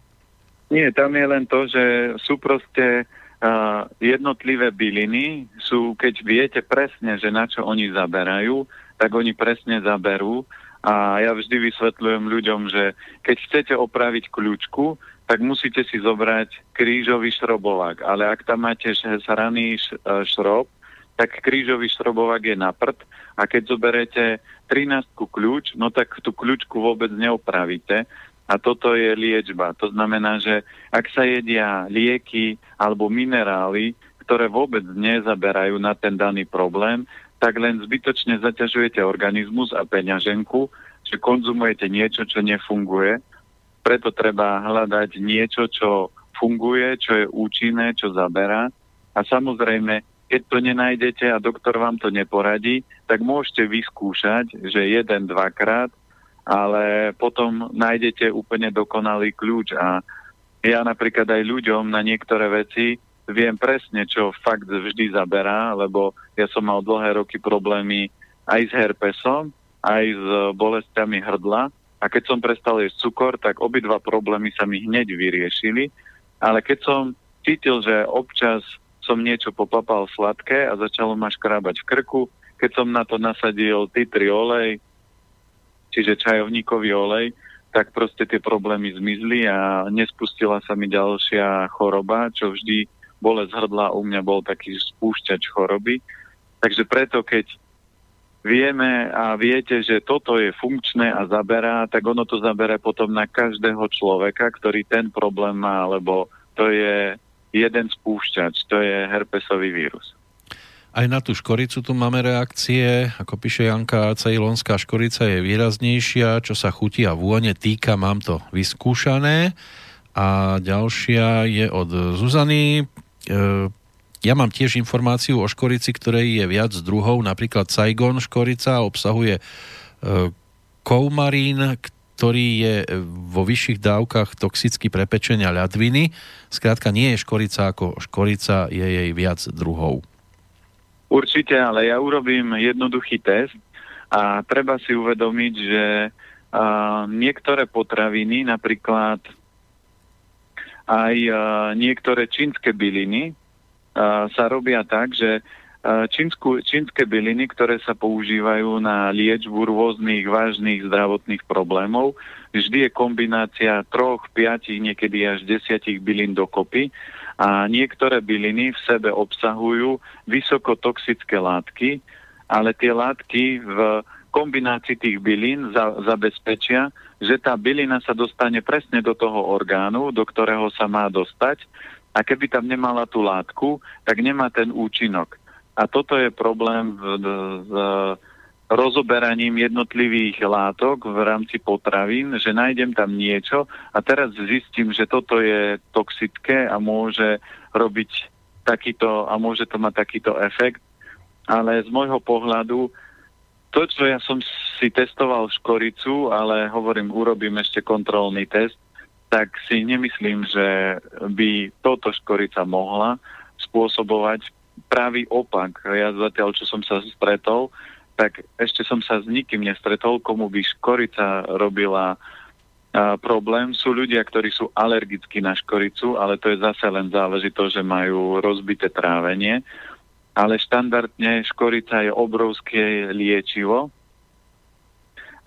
Nie, tam je len to, že sú proste uh, jednotlivé byliny, sú, keď viete presne, že na čo oni zaberajú, tak oni presne zaberú. A ja vždy vysvetľujem ľuďom, že keď chcete opraviť kľúčku, tak musíte si zobrať krížový šrobovák. Ale ak tam máte sraný šrob, tak krížový šrobovák je na prd a keď zoberete 13 kľúč, no tak tú kľúčku vôbec neopravíte a toto je liečba. To znamená, že ak sa jedia lieky alebo minerály, ktoré vôbec nezaberajú na ten daný problém, tak len zbytočne zaťažujete organizmus a peňaženku, že konzumujete niečo, čo nefunguje. Preto treba hľadať niečo, čo funguje, čo je účinné, čo zaberá. A samozrejme, keď to nenájdete a doktor vám to neporadí, tak môžete vyskúšať, že jeden, dvakrát, ale potom nájdete úplne dokonalý kľúč. A ja napríklad aj ľuďom na niektoré veci viem presne, čo fakt vždy zaberá, lebo ja som mal dlhé roky problémy aj s herpesom, aj s bolestiami hrdla. A keď som prestal jesť cukor, tak obidva problémy sa mi hneď vyriešili, ale keď som cítil, že občas som niečo popapal sladké a začalo ma škrábať v krku. Keď som na to nasadil titri olej, čiže čajovníkový olej, tak proste tie problémy zmizli a nespustila sa mi ďalšia choroba, čo vždy bolesť hrdla u mňa bol taký spúšťač choroby. Takže preto, keď vieme a viete, že toto je funkčné a zaberá, tak ono to zaberá potom na každého človeka, ktorý ten problém má, lebo to je jeden spúšťač, to je herpesový vírus. Aj na tú škoricu tu máme reakcie. Ako píše Janka, cejlonská škorica je výraznejšia, čo sa chutí a vône týka, mám to vyskúšané. A ďalšia je od Zuzany. E, ja mám tiež informáciu o škorici, ktorej je viac druhov, napríklad Saigon škorica obsahuje e, koumarín, ktorý je vo vyšších dávkach toxicky pre pečenia ľadviny. Skrátka nie je škorica ako škorica, je jej viac druhov. Určite, ale ja urobím jednoduchý test a treba si uvedomiť, že a, niektoré potraviny, napríklad aj a, niektoré čínske byliny a, sa robia tak, že čínsku, čínske byliny, ktoré sa používajú na liečbu rôznych vážnych zdravotných problémov, vždy je kombinácia troch, piatich, niekedy až desiatich bylín dokopy a niektoré byliny v sebe obsahujú vysokotoxické látky, ale tie látky v kombinácii tých bylín za, zabezpečia, že tá bylina sa dostane presne do toho orgánu, do ktorého sa má dostať a keby tam nemala tú látku, tak nemá ten účinok. A toto je problém v, rozoberaním jednotlivých látok v rámci potravín, že nájdem tam niečo a teraz zistím, že toto je toxické a môže robiť takýto a môže to mať takýto efekt. Ale z môjho pohľadu to, čo ja som si testoval škoricu, ale hovorím, urobím ešte kontrolný test, tak si nemyslím, že by toto škorica mohla spôsobovať pravý opak. Ja zatiaľ, čo som sa stretol, tak ešte som sa s nikým nestretol, komu by škorica robila a, problém. Sú ľudia, ktorí sú alergickí na škoricu, ale to je zase len záležitosť, že majú rozbité trávenie. Ale štandardne škorica je obrovské liečivo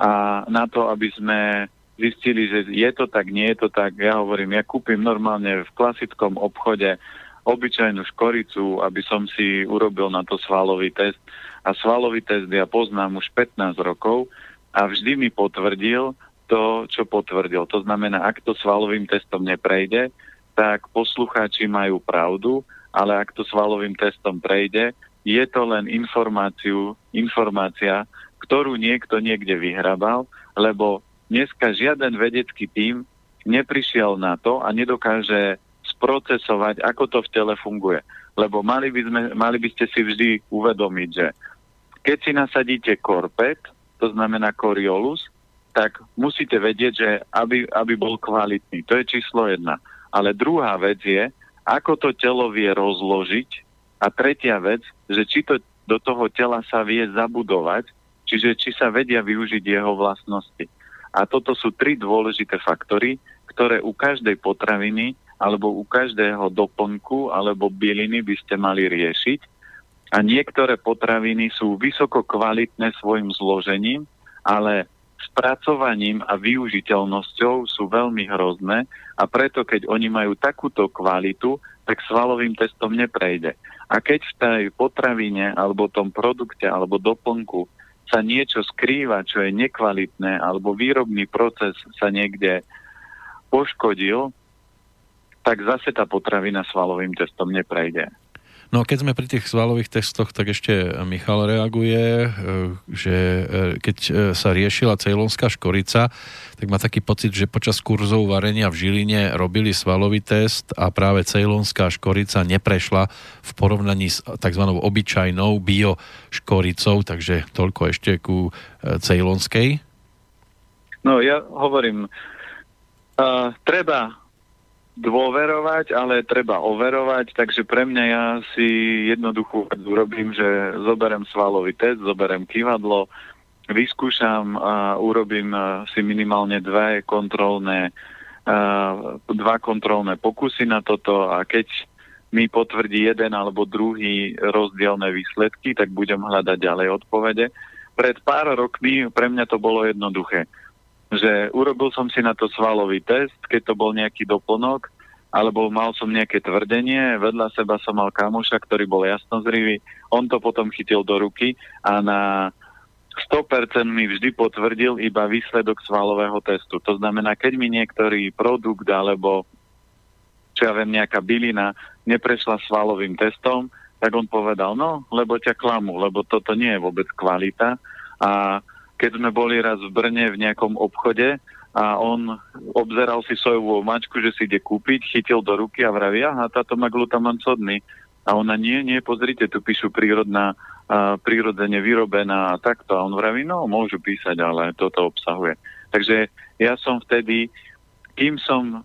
a na to, aby sme zistili, že je to tak, nie je to tak, ja hovorím, ja kúpim normálne v klasickom obchode obyčajnú škoricu, aby som si urobil na to svalový test a svalový test ja poznám už 15 rokov a vždy mi potvrdil to, čo potvrdil. To znamená, ak to svalovým testom neprejde, tak poslucháči majú pravdu, ale ak to svalovým testom prejde, je to len informáciu, informácia, ktorú niekto niekde vyhrabal, lebo dneska žiaden vedecký tím neprišiel na to a nedokáže sprocesovať, ako to v tele funguje. Lebo mali by, sme, mali by ste si vždy uvedomiť, že keď si nasadíte korpet, to znamená koriolus, tak musíte vedieť, že aby, aby bol kvalitný. To je číslo jedna. Ale druhá vec je, ako to telo vie rozložiť. A tretia vec, že či to do toho tela sa vie zabudovať, čiže či sa vedia využiť jeho vlastnosti. A toto sú tri dôležité faktory, ktoré u každej potraviny alebo u každého doplnku alebo byliny by ste mali riešiť a niektoré potraviny sú vysoko kvalitné svojim zložením, ale spracovaním a využiteľnosťou sú veľmi hrozné a preto, keď oni majú takúto kvalitu, tak svalovým testom neprejde. A keď v tej potravine alebo tom produkte alebo doplnku sa niečo skrýva, čo je nekvalitné, alebo výrobný proces sa niekde poškodil, tak zase tá potravina svalovým testom neprejde. No keď sme pri tých svalových testoch, tak ešte Michal reaguje, e, že e, keď e, sa riešila cejlonská škorica, tak má taký pocit, že počas kurzov varenia v Žiline robili svalový test a práve cejlonská škorica neprešla v porovnaní s tzv. obyčajnou bio škoricou, takže toľko ešte ku cejlonskej. No ja hovorím, uh, treba dôverovať, ale treba overovať, takže pre mňa ja si jednoduchú vec urobím, že zoberem svalový test, zoberem kývadlo, vyskúšam a urobím si minimálne dve kontrolné, dva kontrolné pokusy na toto a keď mi potvrdí jeden alebo druhý rozdielne výsledky, tak budem hľadať ďalej odpovede. Pred pár rokmi pre mňa to bolo jednoduché, že urobil som si na to svalový test, keď to bol nejaký doplnok, alebo mal som nejaké tvrdenie, vedľa seba som mal kamoša, ktorý bol jasnozrivý, on to potom chytil do ruky a na 100% mi vždy potvrdil iba výsledok svalového testu. To znamená, keď mi niektorý produkt alebo čo ja viem, nejaká bylina neprešla svalovým testom, tak on povedal, no, lebo ťa klamu, lebo toto nie je vôbec kvalita. A keď sme boli raz v Brne v nejakom obchode, a on obzeral si sojovú mačku, že si ide kúpiť, chytil do ruky a vraví, aha, táto má glutaman sodný. A ona, nie, nie, pozrite, tu píšu prírodná, uh, prírodzene vyrobená a takto. A on vraví, no, môžu písať, ale toto obsahuje. Takže ja som vtedy, kým som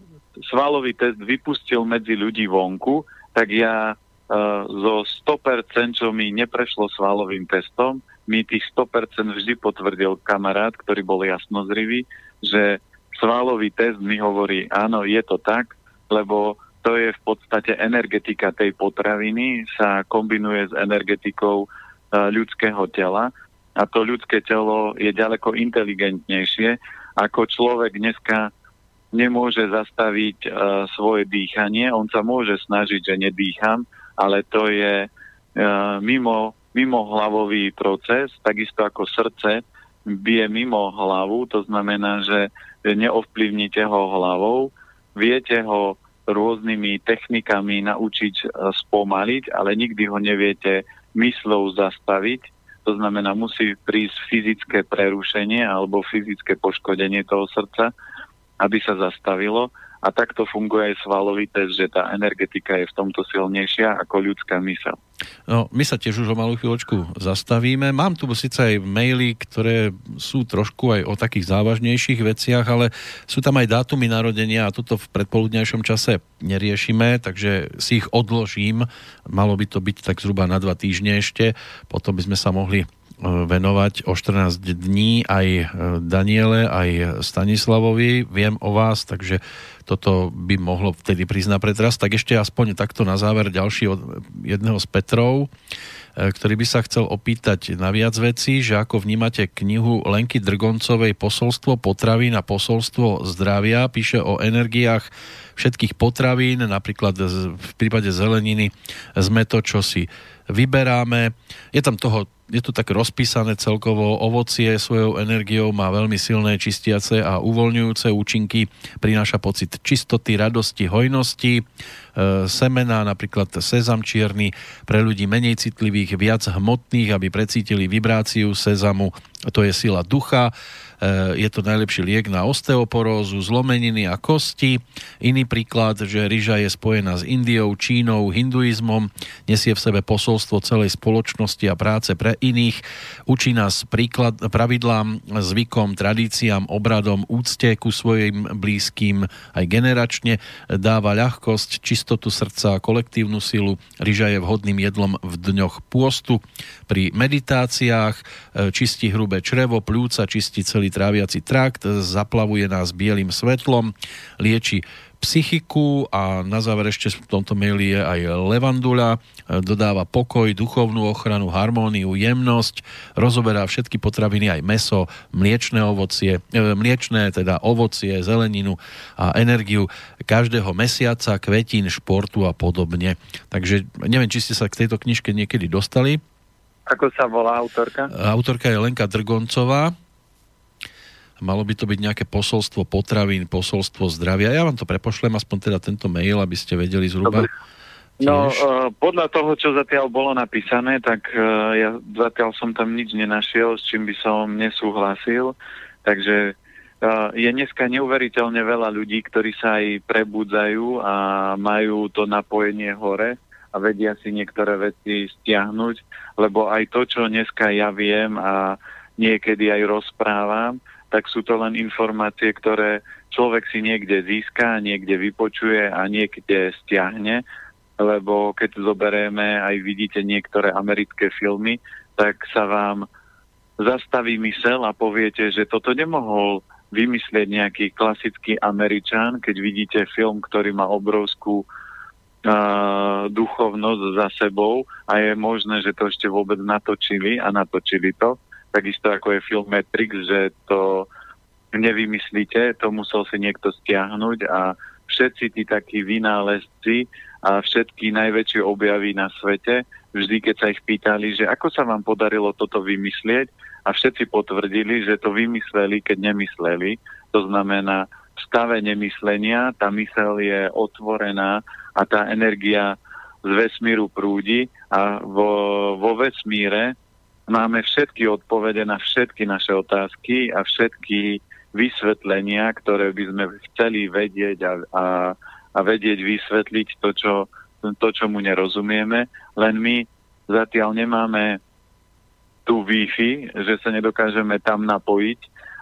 svalový test vypustil medzi ľudí vonku, tak ja uh, zo 100%, čo mi neprešlo svalovým testom, mi tých 100% vždy potvrdil kamarát, ktorý bol jasnozrivý, že svalový test mi hovorí, áno, je to tak, lebo to je v podstate energetika tej potraviny, sa kombinuje s energetikou uh, ľudského tela a to ľudské telo je ďaleko inteligentnejšie, ako človek dneska nemôže zastaviť uh, svoje dýchanie. On sa môže snažiť, že nedýcham, ale to je uh, mimo, mimo hlavový proces, takisto ako srdce bije mimo hlavu, to znamená, že neovplyvnite ho hlavou, viete ho rôznymi technikami naučiť e, spomaliť, ale nikdy ho neviete myslou zastaviť. To znamená, musí prísť fyzické prerušenie alebo fyzické poškodenie toho srdca, aby sa zastavilo. A takto funguje aj svalový test, že tá energetika je v tomto silnejšia ako ľudská mysel. No, my sa tiež už o malú chvíľočku zastavíme. Mám tu síce aj maily, ktoré sú trošku aj o takých závažnejších veciach, ale sú tam aj dátumy narodenia a toto v predpoludnejšom čase neriešime, takže si ich odložím. Malo by to byť tak zhruba na dva týždne ešte. Potom by sme sa mohli venovať o 14 dní aj e, Daniele, aj Stanislavovi. Viem o vás, takže toto by mohlo vtedy prísť na pretras. Tak ešte aspoň takto na záver ďalší od jedného z Petrov, e, ktorý by sa chcel opýtať na viac vecí, že ako vnímate knihu Lenky Drgoncovej Posolstvo potravín a posolstvo zdravia. Píše o energiách všetkých potravín, napríklad v prípade zeleniny sme to, čo si vyberáme. Je tam toho je to tak rozpísané celkovo. Ovocie svojou energiou má veľmi silné čistiace a uvoľňujúce účinky. Prináša pocit čistoty, radosti, hojnosti. E, semená, napríklad sezam čierny, pre ľudí menej citlivých, viac hmotných, aby precítili vibráciu sezamu. To je sila ducha je to najlepší liek na osteoporózu, zlomeniny a kosti. Iný príklad, že ryža je spojená s Indiou, Čínou, hinduizmom, nesie v sebe posolstvo celej spoločnosti a práce pre iných, učí nás príklad, pravidlám, zvykom, tradíciám, obradom, úcte ku svojim blízkym aj generačne, dáva ľahkosť, čistotu srdca, kolektívnu silu. Ryža je vhodným jedlom v dňoch pôstu. Pri meditáciách eh, čistí hrubé črevo, pľúca, čistí celý tráviaci trakt, zaplavuje nás bielým svetlom, lieči psychiku a na záver ešte v tomto maili je aj levandula, dodáva pokoj, duchovnú ochranu, harmóniu, jemnosť, rozoberá všetky potraviny, aj meso, mliečné ovocie, e, mliečné, teda ovocie, zeleninu a energiu každého mesiaca, kvetín, športu a podobne. Takže neviem, či ste sa k tejto knižke niekedy dostali. Ako sa volá autorka? Autorka je Lenka Drgoncová Malo by to byť nejaké posolstvo potravín, posolstvo zdravia. Ja vám to prepošlem, aspoň teda tento mail, aby ste vedeli zhruba. No, uh, podľa toho, čo zatiaľ bolo napísané, tak uh, ja zatiaľ som tam nič nenašiel, s čím by som nesúhlasil. Takže uh, je dneska neuveriteľne veľa ľudí, ktorí sa aj prebudzajú a majú to napojenie hore a vedia si niektoré veci stiahnuť, lebo aj to, čo dneska ja viem a niekedy aj rozprávam, tak sú to len informácie, ktoré človek si niekde získa, niekde vypočuje a niekde stiahne, lebo keď zoberieme aj vidíte niektoré americké filmy, tak sa vám zastaví mysel a poviete, že toto nemohol vymyslieť nejaký klasický Američan, keď vidíte film, ktorý má obrovskú duchovnosť za sebou a je možné, že to ešte vôbec natočili a natočili to. Takisto ako je film Matrix, že to nevymyslíte, to musel si niekto stiahnuť a všetci tí takí vynálezci a všetky najväčšie objavy na svete, vždy keď sa ich pýtali, že ako sa vám podarilo toto vymyslieť a všetci potvrdili, že to vymysleli, keď nemysleli. To znamená, v stave nemyslenia tá mysel je otvorená a tá energia z vesmíru prúdi a vo, vo vesmíre máme všetky odpovede na všetky naše otázky a všetky vysvetlenia, ktoré by sme chceli vedieť a, a, a vedieť vysvetliť to čo, to, čo mu nerozumieme, len my zatiaľ nemáme tú Wi-Fi, že sa nedokážeme tam napojiť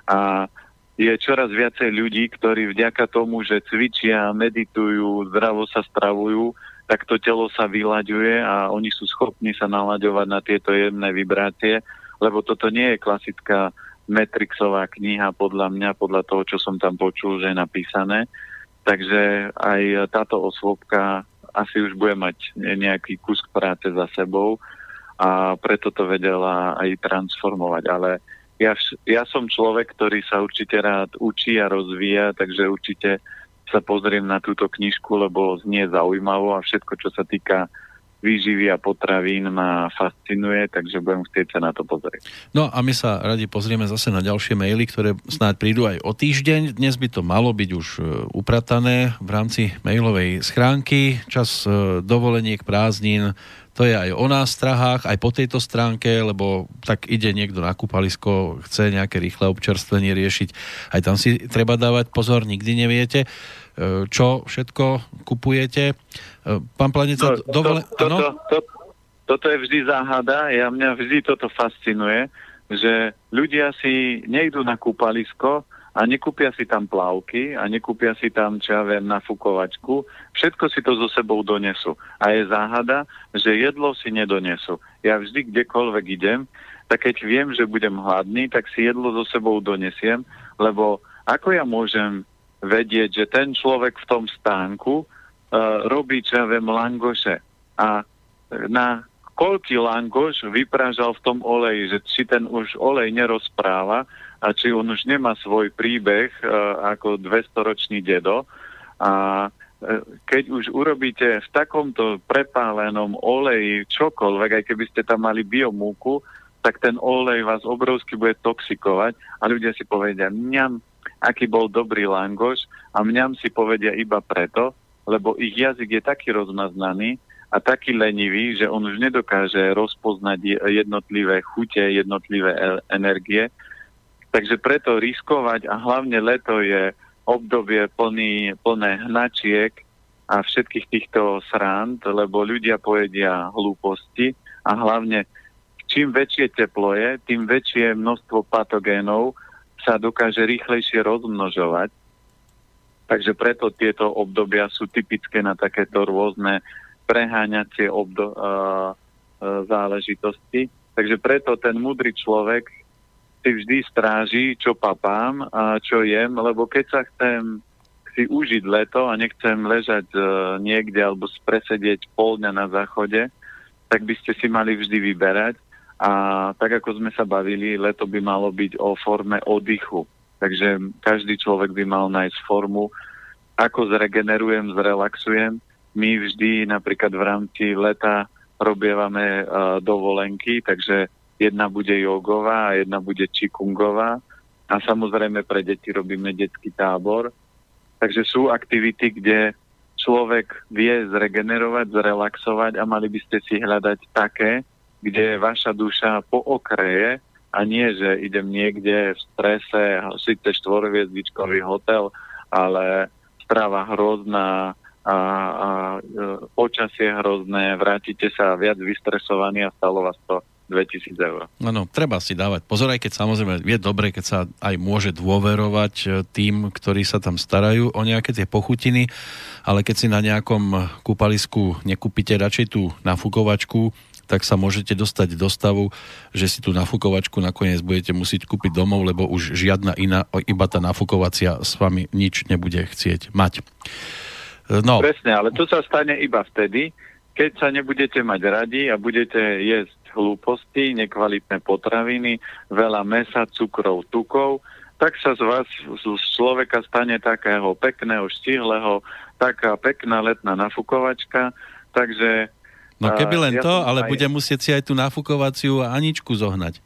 a je čoraz viacej ľudí, ktorí vďaka tomu, že cvičia, meditujú, zdravo sa stravujú, tak to telo sa vylaďuje a oni sú schopní sa nalaďovať na tieto jemné vibrácie, lebo toto nie je klasická Matrixová kniha podľa mňa, podľa toho, čo som tam počul, že je napísané. Takže aj táto osôbka asi už bude mať nejaký kus práce za sebou a preto to vedela aj transformovať. Ale ja, ja som človek, ktorý sa určite rád učí a rozvíja, takže určite sa pozriem na túto knižku, lebo znie zaujímavo a všetko, čo sa týka výživy a potravín ma fascinuje, takže budem chcieť sa na to pozrieť. No a my sa radi pozrieme zase na ďalšie maily, ktoré snáď prídu aj o týždeň. Dnes by to malo byť už e, upratané v rámci mailovej schránky. Čas e, dovoleniek, prázdnin, to je aj o nás strahách, aj po tejto stránke, lebo tak ide niekto na kúpalisko, chce nejaké rýchle občerstvenie riešiť. Aj tam si treba dávať pozor, nikdy neviete. E, čo všetko kupujete. E, pán Planica, no, dovole... To, to, to, toto je vždy záhada, ja mňa vždy toto fascinuje, že ľudia si nejdú na kúpalisko a nekúpia si tam plavky a nekúpia si tam, čo ja viem, nafukovačku. Všetko si to so sebou donesú. A je záhada, že jedlo si nedonesú. Ja vždy kdekoľvek idem, tak keď viem, že budem hladný, tak si jedlo so sebou donesiem, lebo ako ja môžem vedieť, že ten človek v tom stánku uh, robí, čo ja viem, langoše. A na koľký langoš vyprážal v tom oleji, že či ten už olej nerozpráva a či on už nemá svoj príbeh uh, ako 200-ročný dedo. A uh, keď už urobíte v takomto prepálenom oleji čokoľvek, aj keby ste tam mali biomúku, tak ten olej vás obrovsky bude toxikovať a ľudia si povedia, mňam, aký bol dobrý langoš a mňam si povedia iba preto, lebo ich jazyk je taký rozmaznaný a taký lenivý, že on už nedokáže rozpoznať jednotlivé chute, jednotlivé e- energie. Takže preto riskovať a hlavne leto je obdobie plný, plné hnačiek a všetkých týchto srand, lebo ľudia pojedia hlúposti a hlavne čím väčšie teplo je, tým väčšie množstvo patogénov sa dokáže rýchlejšie rozmnožovať. Takže preto tieto obdobia sú typické na takéto rôzne preháňacie obdo- uh, uh, záležitosti. Takže preto ten múdry človek si vždy stráži, čo papám a čo jem, lebo keď sa chcem si užiť leto a nechcem ležať uh, niekde alebo presedieť pol dňa na záchode, tak by ste si mali vždy vyberať a tak ako sme sa bavili, leto by malo byť o forme oddychu. Takže každý človek by mal nájsť formu, ako zregenerujem, zrelaxujem. My vždy napríklad v rámci leta robievame uh, dovolenky, takže jedna bude jogová a jedna bude čikungová. A samozrejme pre deti robíme detský tábor. Takže sú aktivity, kde človek vie zregenerovať, zrelaxovať a mali by ste si hľadať také, kde vaša duša pookreje a nie, že idem niekde v strese, síce štvorviezdičkový hotel, ale strava hrozná, a, a e, počasie hrozné, vrátite sa viac vystresovaní a stalo vás to 2000 eur. Áno, treba si dávať pozor, aj keď samozrejme je dobre, keď sa aj môže dôverovať e, tým, ktorí sa tam starajú o nejaké tie pochutiny, ale keď si na nejakom kúpalisku nekúpite radšej tú nafukovačku, tak sa môžete dostať do stavu, že si tú nafukovačku nakoniec budete musieť kúpiť domov, lebo už žiadna iná, iba tá nafukovacia s vami nič nebude chcieť mať. No. Presne, ale to sa stane iba vtedy, keď sa nebudete mať radi a budete jesť hlúposti, nekvalitné potraviny, veľa mesa, cukrov, tukov, tak sa z vás, z človeka stane takého pekného, štíhleho, taká pekná letná nafukovačka, takže... No keby len ja to, ale aj- bude musieť si aj tú nafukovaciu Aničku zohnať.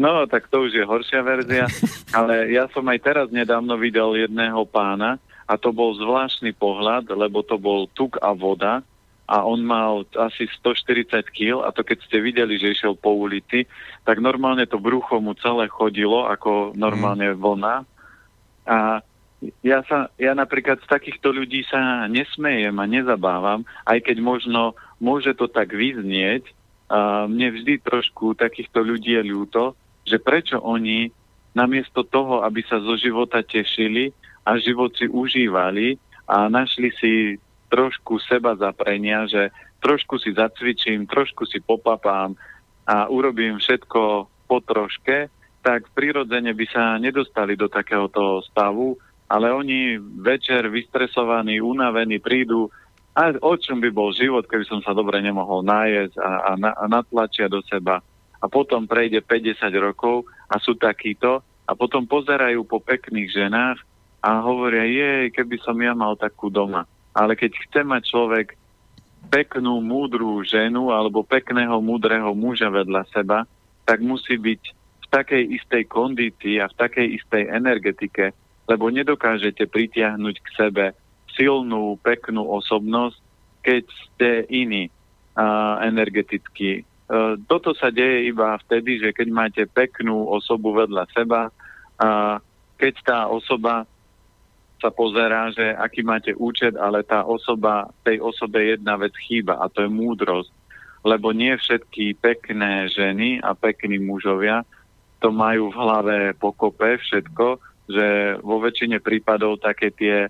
No, tak to už je horšia verzia, ale ja som aj teraz nedávno videl jedného pána a to bol zvláštny pohľad, lebo to bol tuk a voda a on mal asi 140 kg a to keď ste videli, že išiel po ulici, tak normálne to brucho mu celé chodilo ako normálne vlna. A ja, sa, ja napríklad z takýchto ľudí sa nesmejem a nezabávam, aj keď možno môže to tak vyznieť, a mne vždy trošku takýchto ľudí je ľúto, že prečo oni namiesto toho, aby sa zo života tešili a život si užívali a našli si trošku seba zaprenia, že trošku si zacvičím, trošku si popapám a urobím všetko po troške, tak prirodzene by sa nedostali do takéhoto stavu, ale oni večer vystresovaní, unavení prídu a o čom by bol život, keby som sa dobre nemohol nájsť a, a, a natlačia do seba. A potom prejde 50 rokov a sú takíto a potom pozerajú po pekných ženách a hovoria, jej, keby som ja mal takú doma. Ale keď chce mať človek peknú, múdrú ženu alebo pekného, múdreho muža vedľa seba, tak musí byť v takej istej kondícii a v takej istej energetike, lebo nedokážete pritiahnuť k sebe silnú, peknú osobnosť, keď ste iní energeticky. E, toto sa deje iba vtedy, že keď máte peknú osobu vedľa seba a keď tá osoba sa pozerá, že aký máte účet, ale tá osoba, tej osobe jedna vec chýba a to je múdrosť. Lebo nie všetky pekné ženy a pekní mužovia to majú v hlave pokope všetko, že vo väčšine prípadov také tie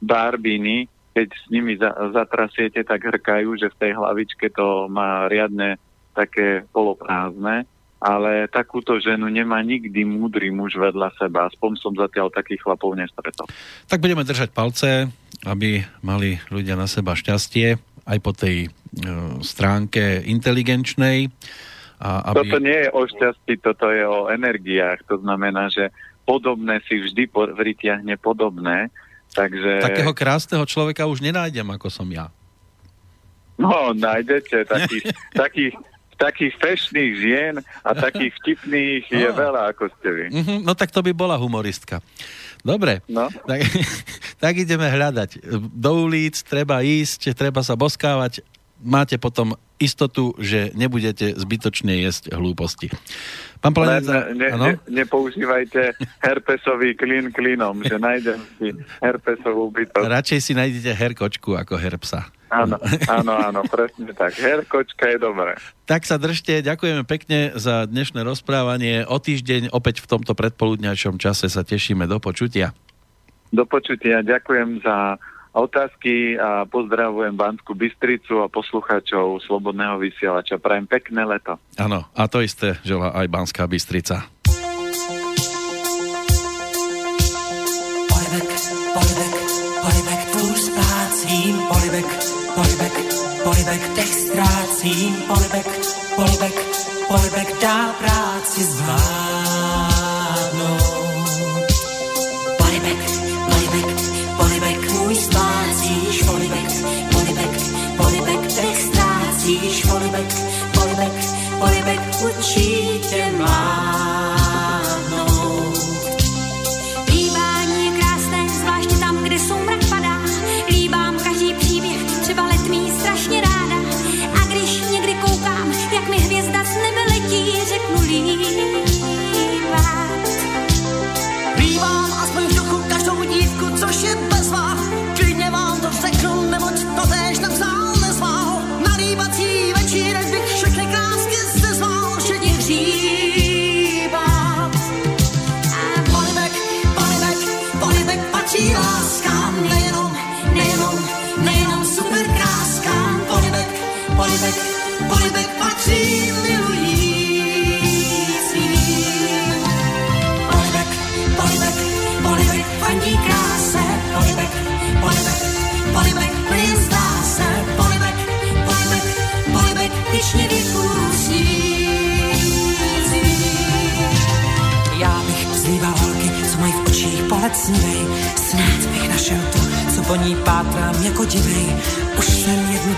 barbiny, keď s nimi za, zatrasiete, tak hrkajú, že v tej hlavičke to má riadne také poloprázdne, ale takúto ženu nemá nikdy múdry muž vedľa seba. Aspoň som zatiaľ takých chlapov nestretol. Tak budeme držať palce, aby mali ľudia na seba šťastie aj po tej e, stránke inteligenčnej. A aby... Toto nie je o šťastí, toto je o energiách. To znamená, že podobné si vždy po- pritiahne podobné. Takže... Takého krásneho človeka už nenájdem, ako som ja. No, nájdete takých, takých, takých fešných žien a takých vtipných je No. veľa, ako ste vy. Mhm, no tak to by bola humoristka. Dobre, No, tak, tak ideme hľadať. Do ulic treba ísť, treba sa boskávať. Máte potom istotu, že nebudete zbytočne jesť hlúposti. Pán len Planica, ne, ne, nepoužívajte herpesový klin klinom, že nájdem si herpesovú bytosť. Radšej si nájdete herkočku ako herpsa. Áno, áno, áno, presne tak. Herkočka je dobré. Tak sa držte, ďakujeme pekne za dnešné rozprávanie. O týždeň opäť v tomto predpoludňajšom čase sa tešíme do počutia. Do počutia, ďakujem za otázky a pozdravujem Banskú Bystricu a poslucháčov Slobodného vysielača. Prajem pekné leto. Áno, a to isté želá aj Banská Bystrica. Polibek, dech ztrácím, polibek, polibek, polibek, dá práci zvládnout. Polibek, polibek, polibek, můj splácíš, polibek, polibek, polibek, dech ztrácíš, polibek, polibek, polibek, učí tě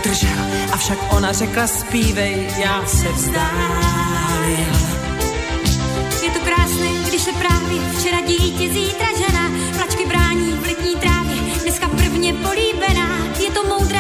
držel, avšak ona řekla zpívej, já se vzdálil. Je to krásné, když se právě včera dítě zítra žena, plačky brání v letní trávě, dneska prvně políbená, je to moudré